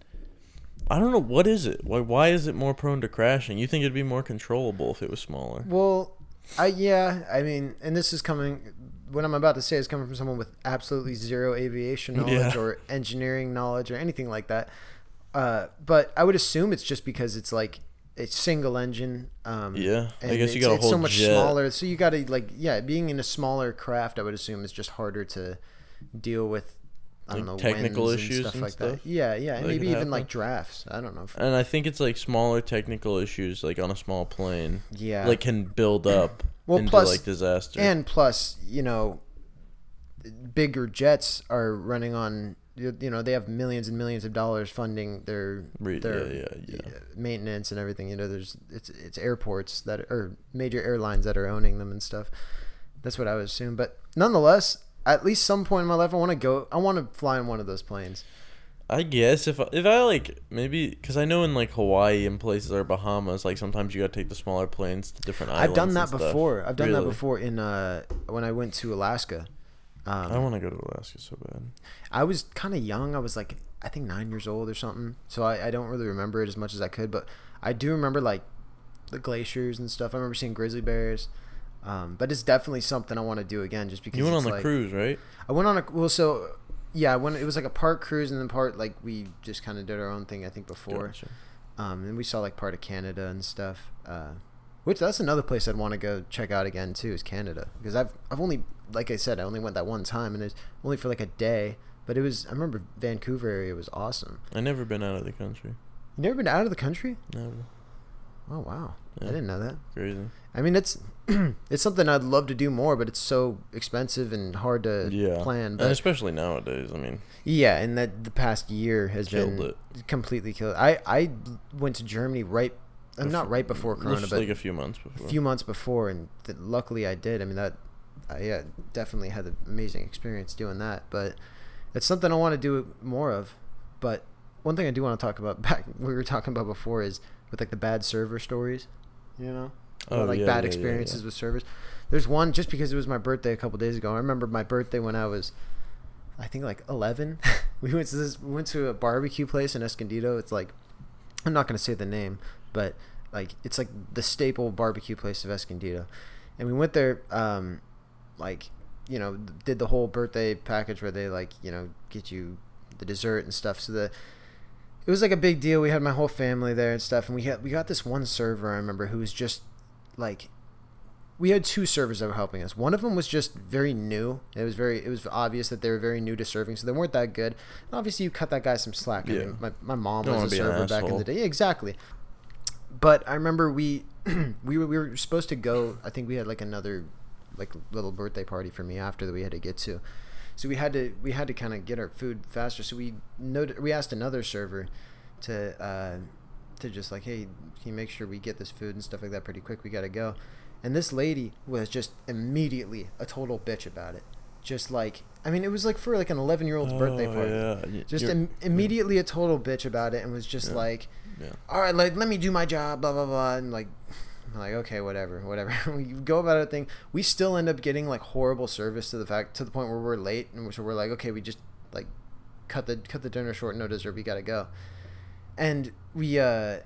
I don't know what is it. Why why is it more prone to crashing? You think it'd be more controllable if it was smaller? Well, I yeah, I mean, and this is coming. What I'm about to say is coming from someone with absolutely zero aviation knowledge Yeah. or engineering knowledge or anything like that. Uh, but I would assume it's just because it's like it's single engine. Um, Yeah, I guess you it's- got a it's whole so much jet. smaller. So you got to like yeah, being in a smaller craft, I would assume is just harder to deal with. I don't Like know technical winds issues and stuff and like stuff that. Yeah, yeah, and maybe even like drafts. I don't know. if- And I think it's like smaller technical issues, like on a small plane, yeah, like can build up Well, into plus- like disaster. And plus, you know, bigger jets are running on you, know they have millions and millions of dollars funding their their yeah, yeah, yeah. maintenance and everything. You know, there's it's it's airports that or major airlines that are owning them and stuff. That's what I would assume. But nonetheless, at least some point in my life, I want to go. I want to fly in one of those planes. I guess if I, if I like maybe because I know in like Hawaii and places or Bahamas, like sometimes you gotta take the smaller planes to different islands. I've done that before. I've done that before in uh when I went to Alaska. Um, I want to go to Alaska so bad. I was kind of young. I was like, I think nine years old or something. So I, I don't really remember it as much as I could, but I do remember like the glaciers and stuff. I remember seeing grizzly bears. Um, but it's definitely something I want to do again, just because You went on the like- cruise, right? I went on a well, so yeah, when. It was like a part cruise, and then part like we just kind of did our own thing. I think before, Gotcha. um, and we saw like part of Canada and stuff. Uh, which that's another place I'd want to go check out again too is Canada because I've I've only like I said I only went that one time and it's only for like a day. But it was I remember Vancouver area was awesome. I never been out of the country. You never been out of the country? Never. Oh wow, I didn't know that. Crazy. I mean, it's it's something I'd love to do more, but it's so expensive and hard to Yeah. plan. and especially nowadays. I mean, yeah, and that the past year has Killed been it. completely killed. I I went to Germany right, uh, not right before Corona, but like a few months before. a few months before, and th- luckily I did. I mean that, I yeah, definitely had an amazing experience doing that. But it's something I want to do more of. But one thing I do want to talk about back we were talking about before is with like the bad server stories, you know, Or, Oh, like yeah, bad yeah, experiences yeah. with servers. There's one just because it was my birthday a couple days ago. I remember my birthday when I was, I think like 11. we went to this we went to a barbecue place in Escondido. It's like I'm not gonna say the name, but like it's like the staple barbecue place of Escondido, and we went there. Um, like you know, did the whole birthday package where they like you know get you the dessert and stuff. So the it was like a big deal. We had my whole family there and stuff, and we had we got this one server I remember who was just like we had two servers that were helping us. One of them was just very new. It was very it was obvious that they were very new to serving, so they weren't that good. And obviously, you cut that guy some slack. I Yeah. mean, my, my mom Don't was a wanna be an server back in the day. Yeah, exactly. But I remember we we were, we were supposed to go. I think we had like another like little birthday party for me after that we had to get to. So we had to we had to kind of get our food faster. So we noted, we asked another server to uh, to just like, hey, can you make sure we get this food and stuff like that pretty quick? We got to go. And this lady was just immediately a total bitch about it. Just like I mean, it was like for like an 11 year old's birthday Oh, party. Yeah. Just Im- immediately a total bitch about it and was just Yeah. like, Yeah. all right, like let me do my job, blah blah blah, and like, I'm like okay, whatever, whatever. we go about our thing. We still end up getting like horrible service to the fact to the point where we're late, and so we're like, okay, we just like cut the cut the dinner short, no dessert, we gotta go. And we, uh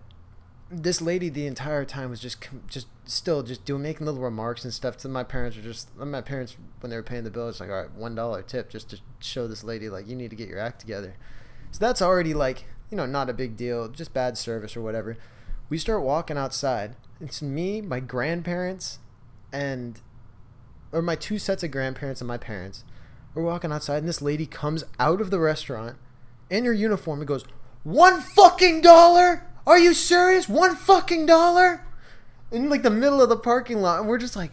this lady the entire time was just just still just doing making little remarks and stuff to my parents. Were just my parents when they were paying the bill, it's like all right, one dollar tip just to show this lady like you need to get your act together. So that's already like, you know, not a big deal, just bad service or whatever. We start walking outside. It's me, my grandparents, and or my two sets of grandparents and my parents. We're walking outside and this lady comes out of the restaurant in her uniform and goes, One fucking dollar? Are you serious? One fucking dollar? In like the middle of the parking lot, and we're just like,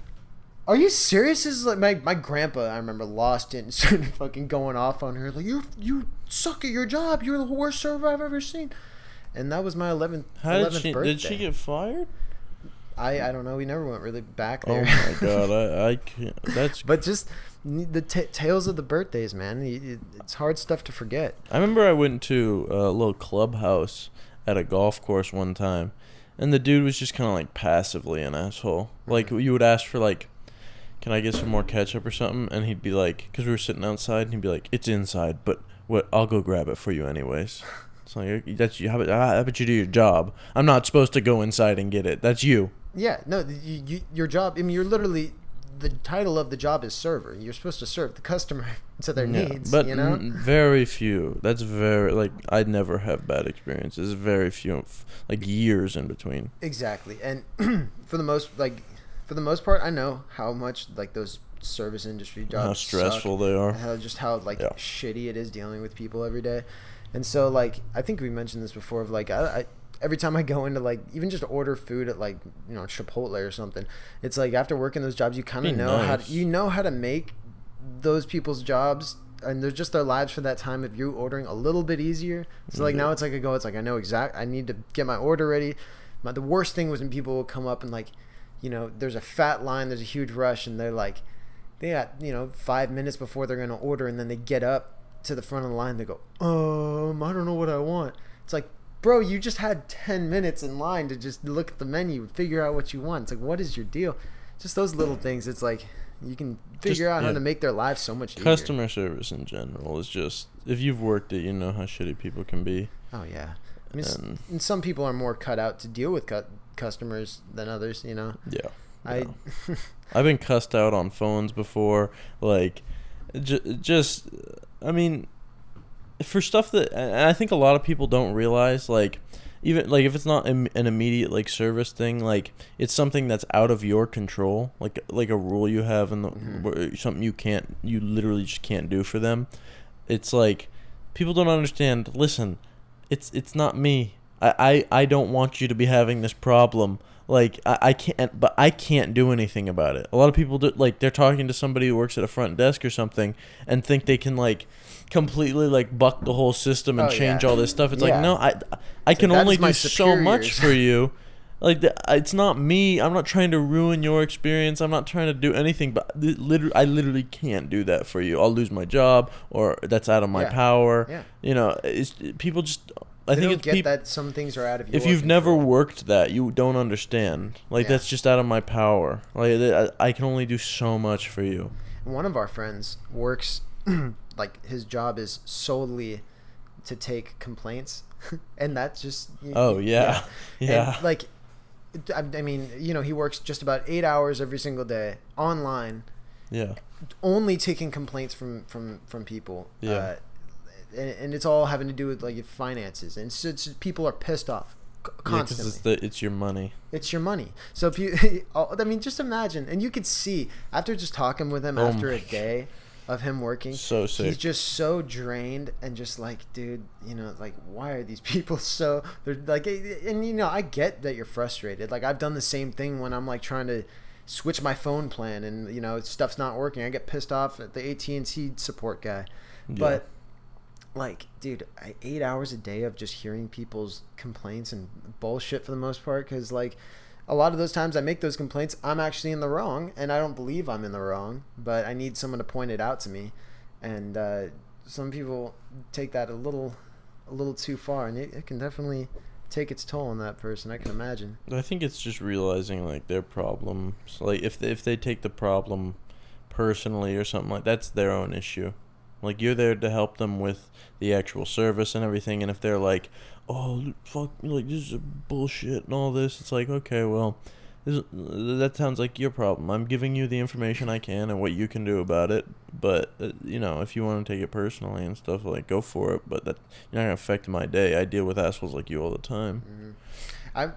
are you serious? This is like my, my grandpa. I remember lost it and started fucking going off on her like you you suck at your job. You're the worst server I've ever seen. And that was my 11th, How did 11th she? birthday. Did she get fired? I I don't know. We never went really back there. Oh my god! I I can't. That's. but just the t- tales of the birthdays, man. It's hard stuff to forget. I remember I went to a little clubhouse at a golf course one time, and the dude was just kind of like passively an asshole. Like Mhm. you would ask for like, "Can I get some more ketchup or something?" And he'd be like, "Cause we were sitting outside," and he'd be like, "It's inside, but what? I'll go grab it for you anyways." It's like that's you. How about, how about you do your job? I'm not supposed to go inside and get it. That's you. Yeah, no, you, you, your job. I mean, you're literally the title of the job is server. You're supposed to serve the customer to their Yeah, needs. but you know, very few. That's very like I'd never have bad experiences. Very few, like years in between. exactly. And for the most, like, for the most part, I know how much like those service industry jobs How stressful they are. how just how like Yeah. shitty it is dealing with people every day. And so, like, I think we mentioned this before. Of like, I, I every time I go into like even just order food at like you know Chipotle or something, it's like after working those jobs, you kind of know how to, you know how to make those people's jobs and they're just their lives for that time of you ordering a little bit easier. So like Yeah. now it's like I go, it's like I know exact. I need to get my order ready. My, the worst thing was when people would come up and like, you know, there's a fat line, there's a huge rush, and they're like, they got you know five minutes before they're gonna order, and then they get up to the front of the line. They go, um, I don't know what I want. It's like, bro, you just had ten minutes in line to just look at the menu, figure out what you want. It's like, what is your deal? Just those little things. It's like you can figure out how to make their lives so much easier. Customer service in general is just if you've worked it, you know how shitty people can be. Oh yeah. I mean, And and some people are more cut out to deal with cu- customers than others. You know, yeah, I. yeah. I've been cussed out on phones before. Like, j- just, I mean, for stuff that, and I think a lot of people don't realize, like, even like if it's not an immediate like service thing, like it's something that's out of your control, like like a rule you have and the Mhm. something you can't, you literally just can't do for them. It's like people don't understand. Listen, it's it's not me. I, I, I don't want you to be having this problem. Like I, I can't, but I can't do anything about it. A lot of people do, like they're talking to somebody who works at a front desk or something, and think they can like completely like buck the whole system and Oh, change yeah. all this stuff. It's Yeah. like no, I I can that only do so much for you. Like it's not me. I'm not trying to ruin your experience. I'm not trying to do anything. But literally, I literally can't do that for you. I'll lose my job, or that's out of my Yeah. power. Yeah. You know, it's people just. I they think it's get people that some things are out of your if you've never worked that, you don't understand. Like that's just out of my power. Like I can only do so much for you. one of our friends works like his job is solely to take complaints and that's just Oh yeah, And, yeah. like I, I mean you know he works just about eight hours every single day online Yeah. only taking complaints from from from people Yeah. uh, and, and it's all having to do with like finances and so it's, people are pissed off c- Yeah, because it's the it's your money. it's your money. So if you, I mean, just imagine, and you could see after just talking with him Oh after a day of him working, So he's just so drained and just like, dude, you know, like why are these people so? They're like, eh, eh, and you know, I get that you're frustrated. Like I've done the same thing when I'm like trying to switch my phone plan and you know stuff's not working. I get pissed off at the AT and T support guy, Yeah. but like dude I, eight hours a day of just hearing people's complaints and bullshit for the most part because like a lot of those times i make those complaints i'm actually in the wrong and i don't believe i'm in the wrong but i need someone to point it out to me and uh, some people take that a little a little too far and it, it can definitely take its toll on that person i can imagine I think it's just realizing like their problems. Like if they, if they take the problem personally or something like that's their own issue. Like you're there to help them with the actual service and everything. And if they're like, "Oh, fuck, like this is bullshit and all this," it's like, okay, well, this, that sounds like your problem. I'm giving you the information I can and what you can do about it. But uh, you know, if you want to take it personally and stuff, like go for it. But that you're not gonna affect my day. I deal with assholes like you all the time. hmm I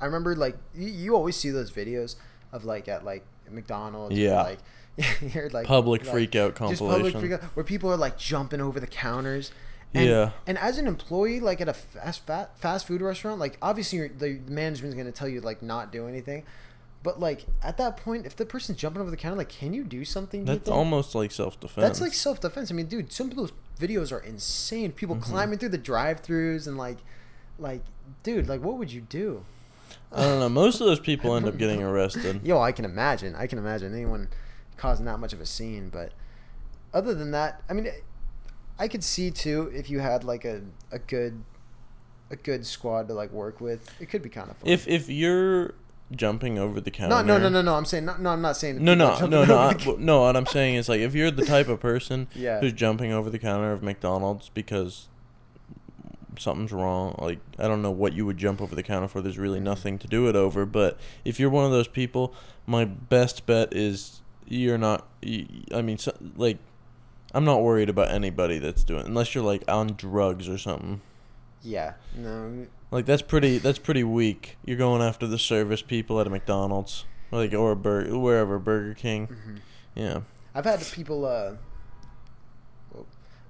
I remember like you, you always see those videos of like at like McDonald's. Yeah. like you're like Public like, freak out Just public freak out where people are like jumping over the counters. And, Yeah. And as an employee, like at a fast fat, fast food restaurant, like obviously the management's gonna tell you like not do anything. But like at that point, if the person's jumping over the counter, like, can you do something? That's think? almost like self defense. That's like self defense. I mean, dude, some of those videos are insane. People Mhm. climbing through the drive-throughs and like, like, dude, like, what would you do? I don't know. Most of those people end up getting arrested. Yo, I can imagine. I can imagine anyone causing that much of a scene. But other than that, I mean, I could see too if you had like a, a good a good squad to like work with. It could be kind of fun. If if you're jumping over the counter, no, no, no, no, no. I'm saying no, no. I'm not saying. No, no, no, no, I, no. What I'm saying is like if you're the type of person Yeah. who's jumping over the counter of McDonald's because something's wrong, like I don't know what you would jump over the counter for. There's really Mhm. nothing to do it over. But if you're one of those people, my best bet is you're not. I mean, like I'm not worried about anybody that's doing unless you're like on drugs or something. Yeah. No. Like that's pretty. That's pretty weak. You're going after the service people at a McDonald's, like or a Bur- wherever Burger King. mhm. Yeah. I've had people. Uh,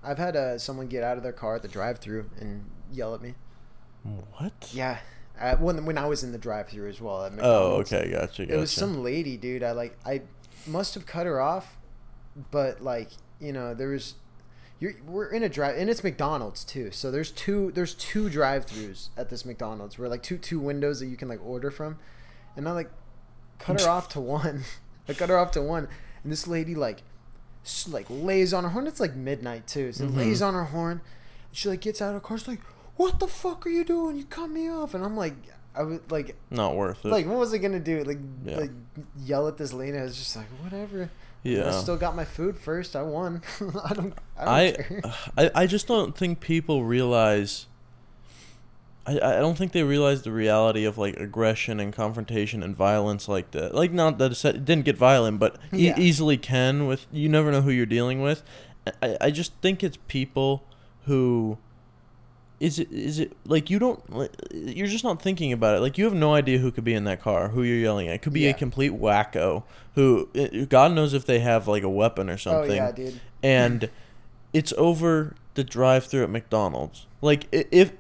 I've had uh, someone get out of their car at the drive-through and yell at me. What? Yeah. Uh, when when I was in the drive-through as well at Oh, okay, gotcha, gotcha. It was some lady, dude. I like I must have cut her off, but like you know there was, you're we're in a drive and it's McDonald's too. So there's two there's two drive-throughs at this McDonald's. Where like two two windows that you can like order from, and I like cut her off to one. I cut her off to one, and this lady like like lays on her horn. It's like midnight too, so Mhm. lays on her horn. And She like gets out of the car. She's like, "What the fuck are you doing? You cut me off!" And I'm like, I was like, Not worth it. like what was I gonna do? Like Yeah. like yell at this lady? I was just like, whatever. Yeah. I still got my food first. I won. I don't. I don't I, care. I I just don't think people realize. I, I don't think they realize the reality of like aggression and confrontation and violence like that. Like not that it didn't get violent, but e- easily can with you never know who you're dealing with. I, I just think it's people who is it is it like you don't like, you're just not thinking about it like you have no idea who could be in that car who you're yelling at it could be a complete wacko who eh, god knows if they have like a weapon or something Oh something yeah, dude. and it's over the drive-through at McDonald's. Like if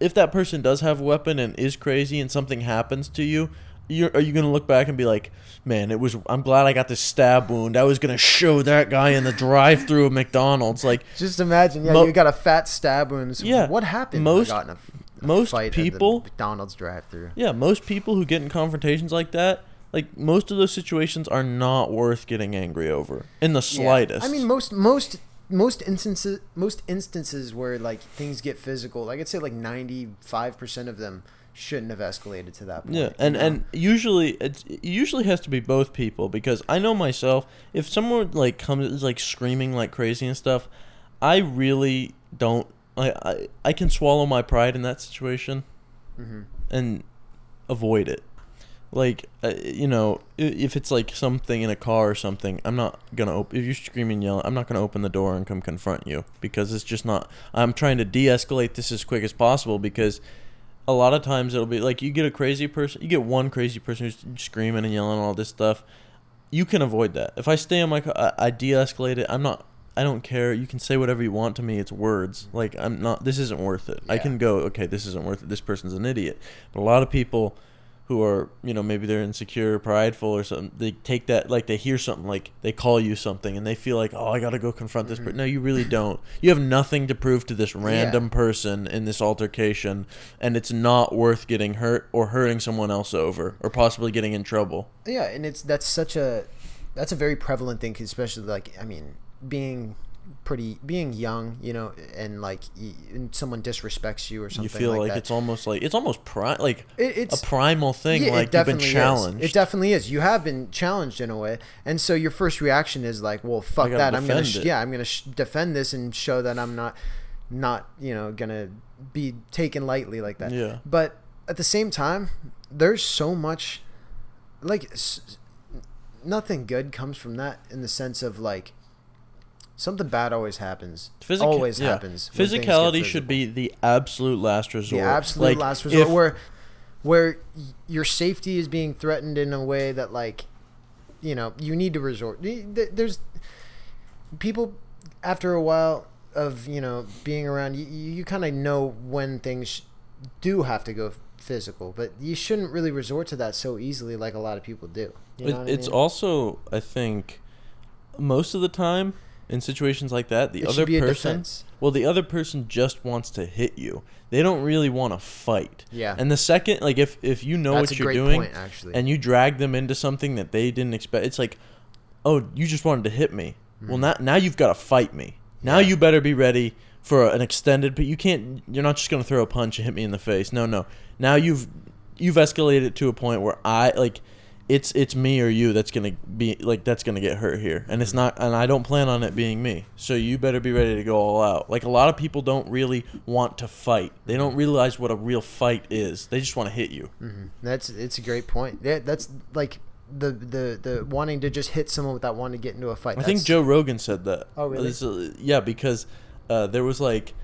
if that person does have a weapon and is crazy and something happens to you, you're, are you gonna look back and be like, "Man, it was. I'm glad I got this stab wound. I was gonna show that guy in the drive-through of McDonald's." Like Just imagine, yeah, Mo- you got a fat stab wound. So Yeah, what happened? most- I got in a, a most fight people- McDonald's drive-through. yeah, most people who get in confrontations like that. Like most of those situations are not worth getting angry over in the Yeah. slightest. I mean, most most most instances most instances where like things get physical, like I'd say like ninety five percent of them shouldn't have escalated to that point. Yeah, you and know? and usually it's, it usually has to be both people because I know myself. If someone like comes is like screaming like crazy and stuff, I really don't. I I, I can swallow my pride in that situation Mhm. and avoid it. Like uh, you know, if it's like something in a car or something, I'm not gonna open. If you're screaming, yelling, I'm not gonna open the door and come confront you because it's just not. I'm trying to de-escalate this as quick as possible because a lot of times it'll be like you get a crazy person, you get one crazy person who's screaming and yelling and all this stuff. You can avoid that. If I stay in my car, I, I de-escalate it. I'm not. I don't care. You can say whatever you want to me. It's words. Like I'm not. This isn't worth it. I can go. Okay, this isn't worth it. This person's an idiot. But a lot of people who are you know maybe they're insecure prideful or something they take that like they hear something like they call you something and they feel like oh i gotta go confront this Mhm. person no you really don't. You have nothing to prove to this random person in this altercation and it's not worth getting hurt or hurting someone else over or possibly getting in trouble. Yeah, and it's that's such a that's a very prevalent thing, especially like I mean, being pretty being young, you know, and like and someone disrespects you or something. you feel like, that. it's almost like it's almost pri- like It- it's a primal thing Yeah, it like you've been definitely is. It definitely is. You have been challenged in a way, and so your first reaction is like, "Well, fuck that! I'm gonna, sh- yeah, I'm gonna sh- defend this and show that I'm not, not, you know, gonna be taken lightly like that." Yeah. But at the same time, there's so much, like, s- nothing good comes from that in the sense of like, something bad always happens. Physica- always yeah. happens. when things get physicality should be the absolute last resort the absolute Like, last resort if- where where your safety is being threatened in a way that like you know you need to resort there's people after a while of you know being around you, you kind of know when things do have to go physical but you shouldn't really resort to that so easily like a lot of people do you It- know what I it's mean? also, I think, most of the time in situations like that, the It other person, well, the other person just wants to hit you. They don't really want to fight. Yeah. And the second, like, if if you know That's what you're doing, point, actually. and you drag them into something that they didn't expect, it's like, oh, you just wanted to hit me. Hmm. Well, now now you've got to fight me. Now. Yeah. you better be ready for an extended. But you can't. You're not just gonna throw a punch and hit me in the face. No, no. Now you've you've escalated it to a point where I like. It's it's me or you that's gonna be like that's gonna get hurt here, and Mm-hmm. it's not, and I don't plan on it being me. So you better be ready to go all out. Like a lot of people don't really want to fight. They don't realize what a real fight is. They just want to hit you. Mhm. That's it's a great point. Yeah, that's like the the the wanting to just hit someone without wanting to get into a fight. I think Joe Rogan said that. Oh, really? Uh, yeah, because uh, there was like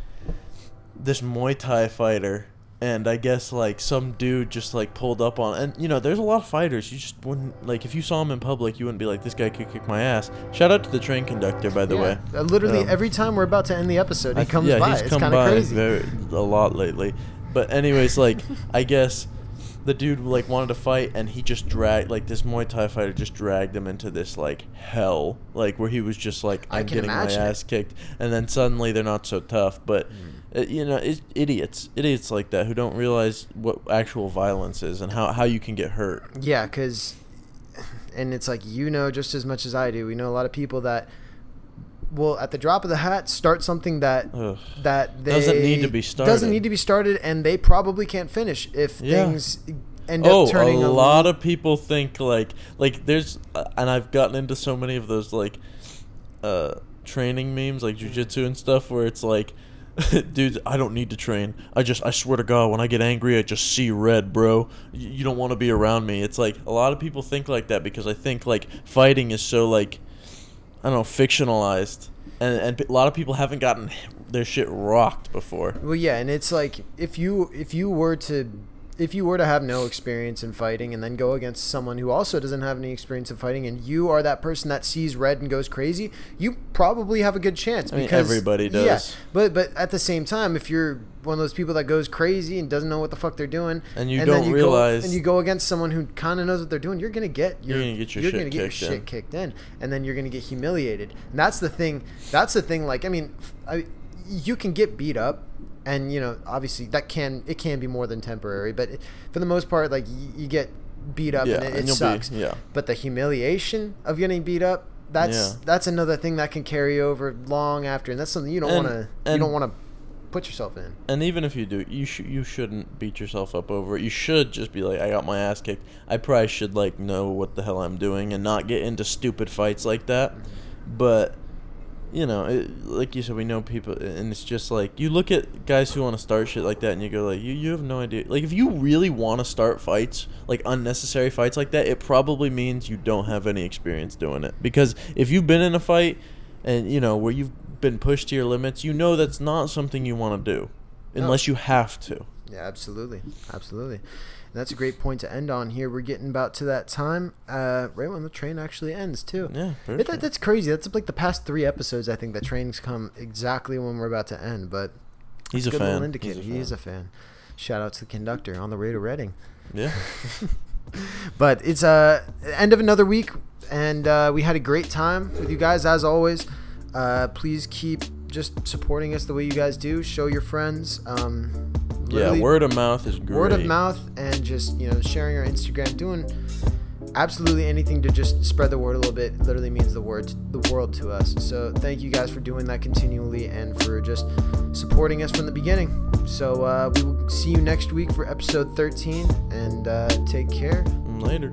this Muay Thai fighter, and I guess like some dude just like pulled up on, and you know, there's a lot of fighters. You just wouldn't like if you saw him in public, you wouldn't be like, this guy could kick my ass. Shout out to the train conductor, by the Yeah, way. uh, literally Um, every time we're about to end the episode, he I- comes yeah, by. he's It's come kind of by crazy. very a lot lately. But anyways, like I guess the dude like wanted to fight and he just dragged like this Muay Thai fighter just dragged him into this like hell like where he was just like I'm getting my imagine it. ass kicked and then suddenly they're not so tough but Hmm. Uh, you know idiots idiots like that who don't realize what actual violence is and how, how you can get hurt Yeah, because, and it's like you know just as much as I do. We know a lot of people that will, at the drop of the hat, start something that Ugh. that they Doesn't need to be Doesn't started. need to be started, and they probably can't finish if Yeah. things end oh up turning Oh a lot of people think like like there's uh, and i've gotten into so many of those like uh training memes like jujitsu and stuff where it's like dude i don't need to train. I just i swear to god when i get angry i just see red bro. You don't want to be around me. It's like a lot of people think like that because i think like fighting is so like i don't know fictionalized. And, and a lot of people haven't gotten their shit rocked before. Well, yeah, and it's like if you if you were to if you were to have no experience in fighting and then go against someone who also doesn't have any experience in fighting and you are that person that sees red and goes crazy, you probably have a good chance I mean, because everybody Yeah, does. but but at the same time, if you're one of those people that goes crazy and doesn't know what the fuck they're doing, And you then don't go- realize- and you go against someone who kind of knows what they're doing, you're gonna get You're gonna get your you're shit gonna get kicked in. shit kicked in, and then you're gonna get humiliated. And that's the thing. That's the thing. Like I mean, I, you can get beat up, and you know, obviously that can it can be more than temporary, but for the most part, like y- you get beat up Yeah, and it, and it you'll be- sucks. yeah. But the humiliation of getting beat up. That's Yeah. that's another thing that can carry over long after, and that's something you don't want to you don't want to put yourself in. And even if you do, you should you shouldn't beat yourself up over it. You should just be like, I got my ass kicked. I probably should like know what the hell I'm doing and not get into stupid fights like that. Mm-hmm. But you know, it, like you said, we know people, and it's just like you look at guys who want to start shit like that, and you go like, you you have no idea. Like if you really want to start fights, like unnecessary fights like that, it probably means you don't have any experience doing it. Because if you've been in a fight, and you know where you've been pushed to your limits, you know that's not something you want to do, No. unless you have to. Yeah, absolutely, absolutely. That's a great point to end on here. We're getting about to that time, uh, right when the train actually ends too. Yeah, It, that, that's crazy. That's like the past three episodes. I think the trains come exactly when we're about to end. But He's a good fan. little He's indicator. a He is fan. a fan. Shout out to the conductor on the way to Reading. Yeah. But it's uh end of another week, and uh, we had a great time with you guys as always. Uh, please keep just supporting us the way you guys do. Show your friends. Um, Yeah, word of mouth is great. word of mouth and just you know sharing our instagram doing absolutely anything to just spread the word a little bit literally means the word the world to us so thank you guys for doing that continually and for just supporting us from the beginning so uh, we will see you next week for episode 13 and uh, take care Later.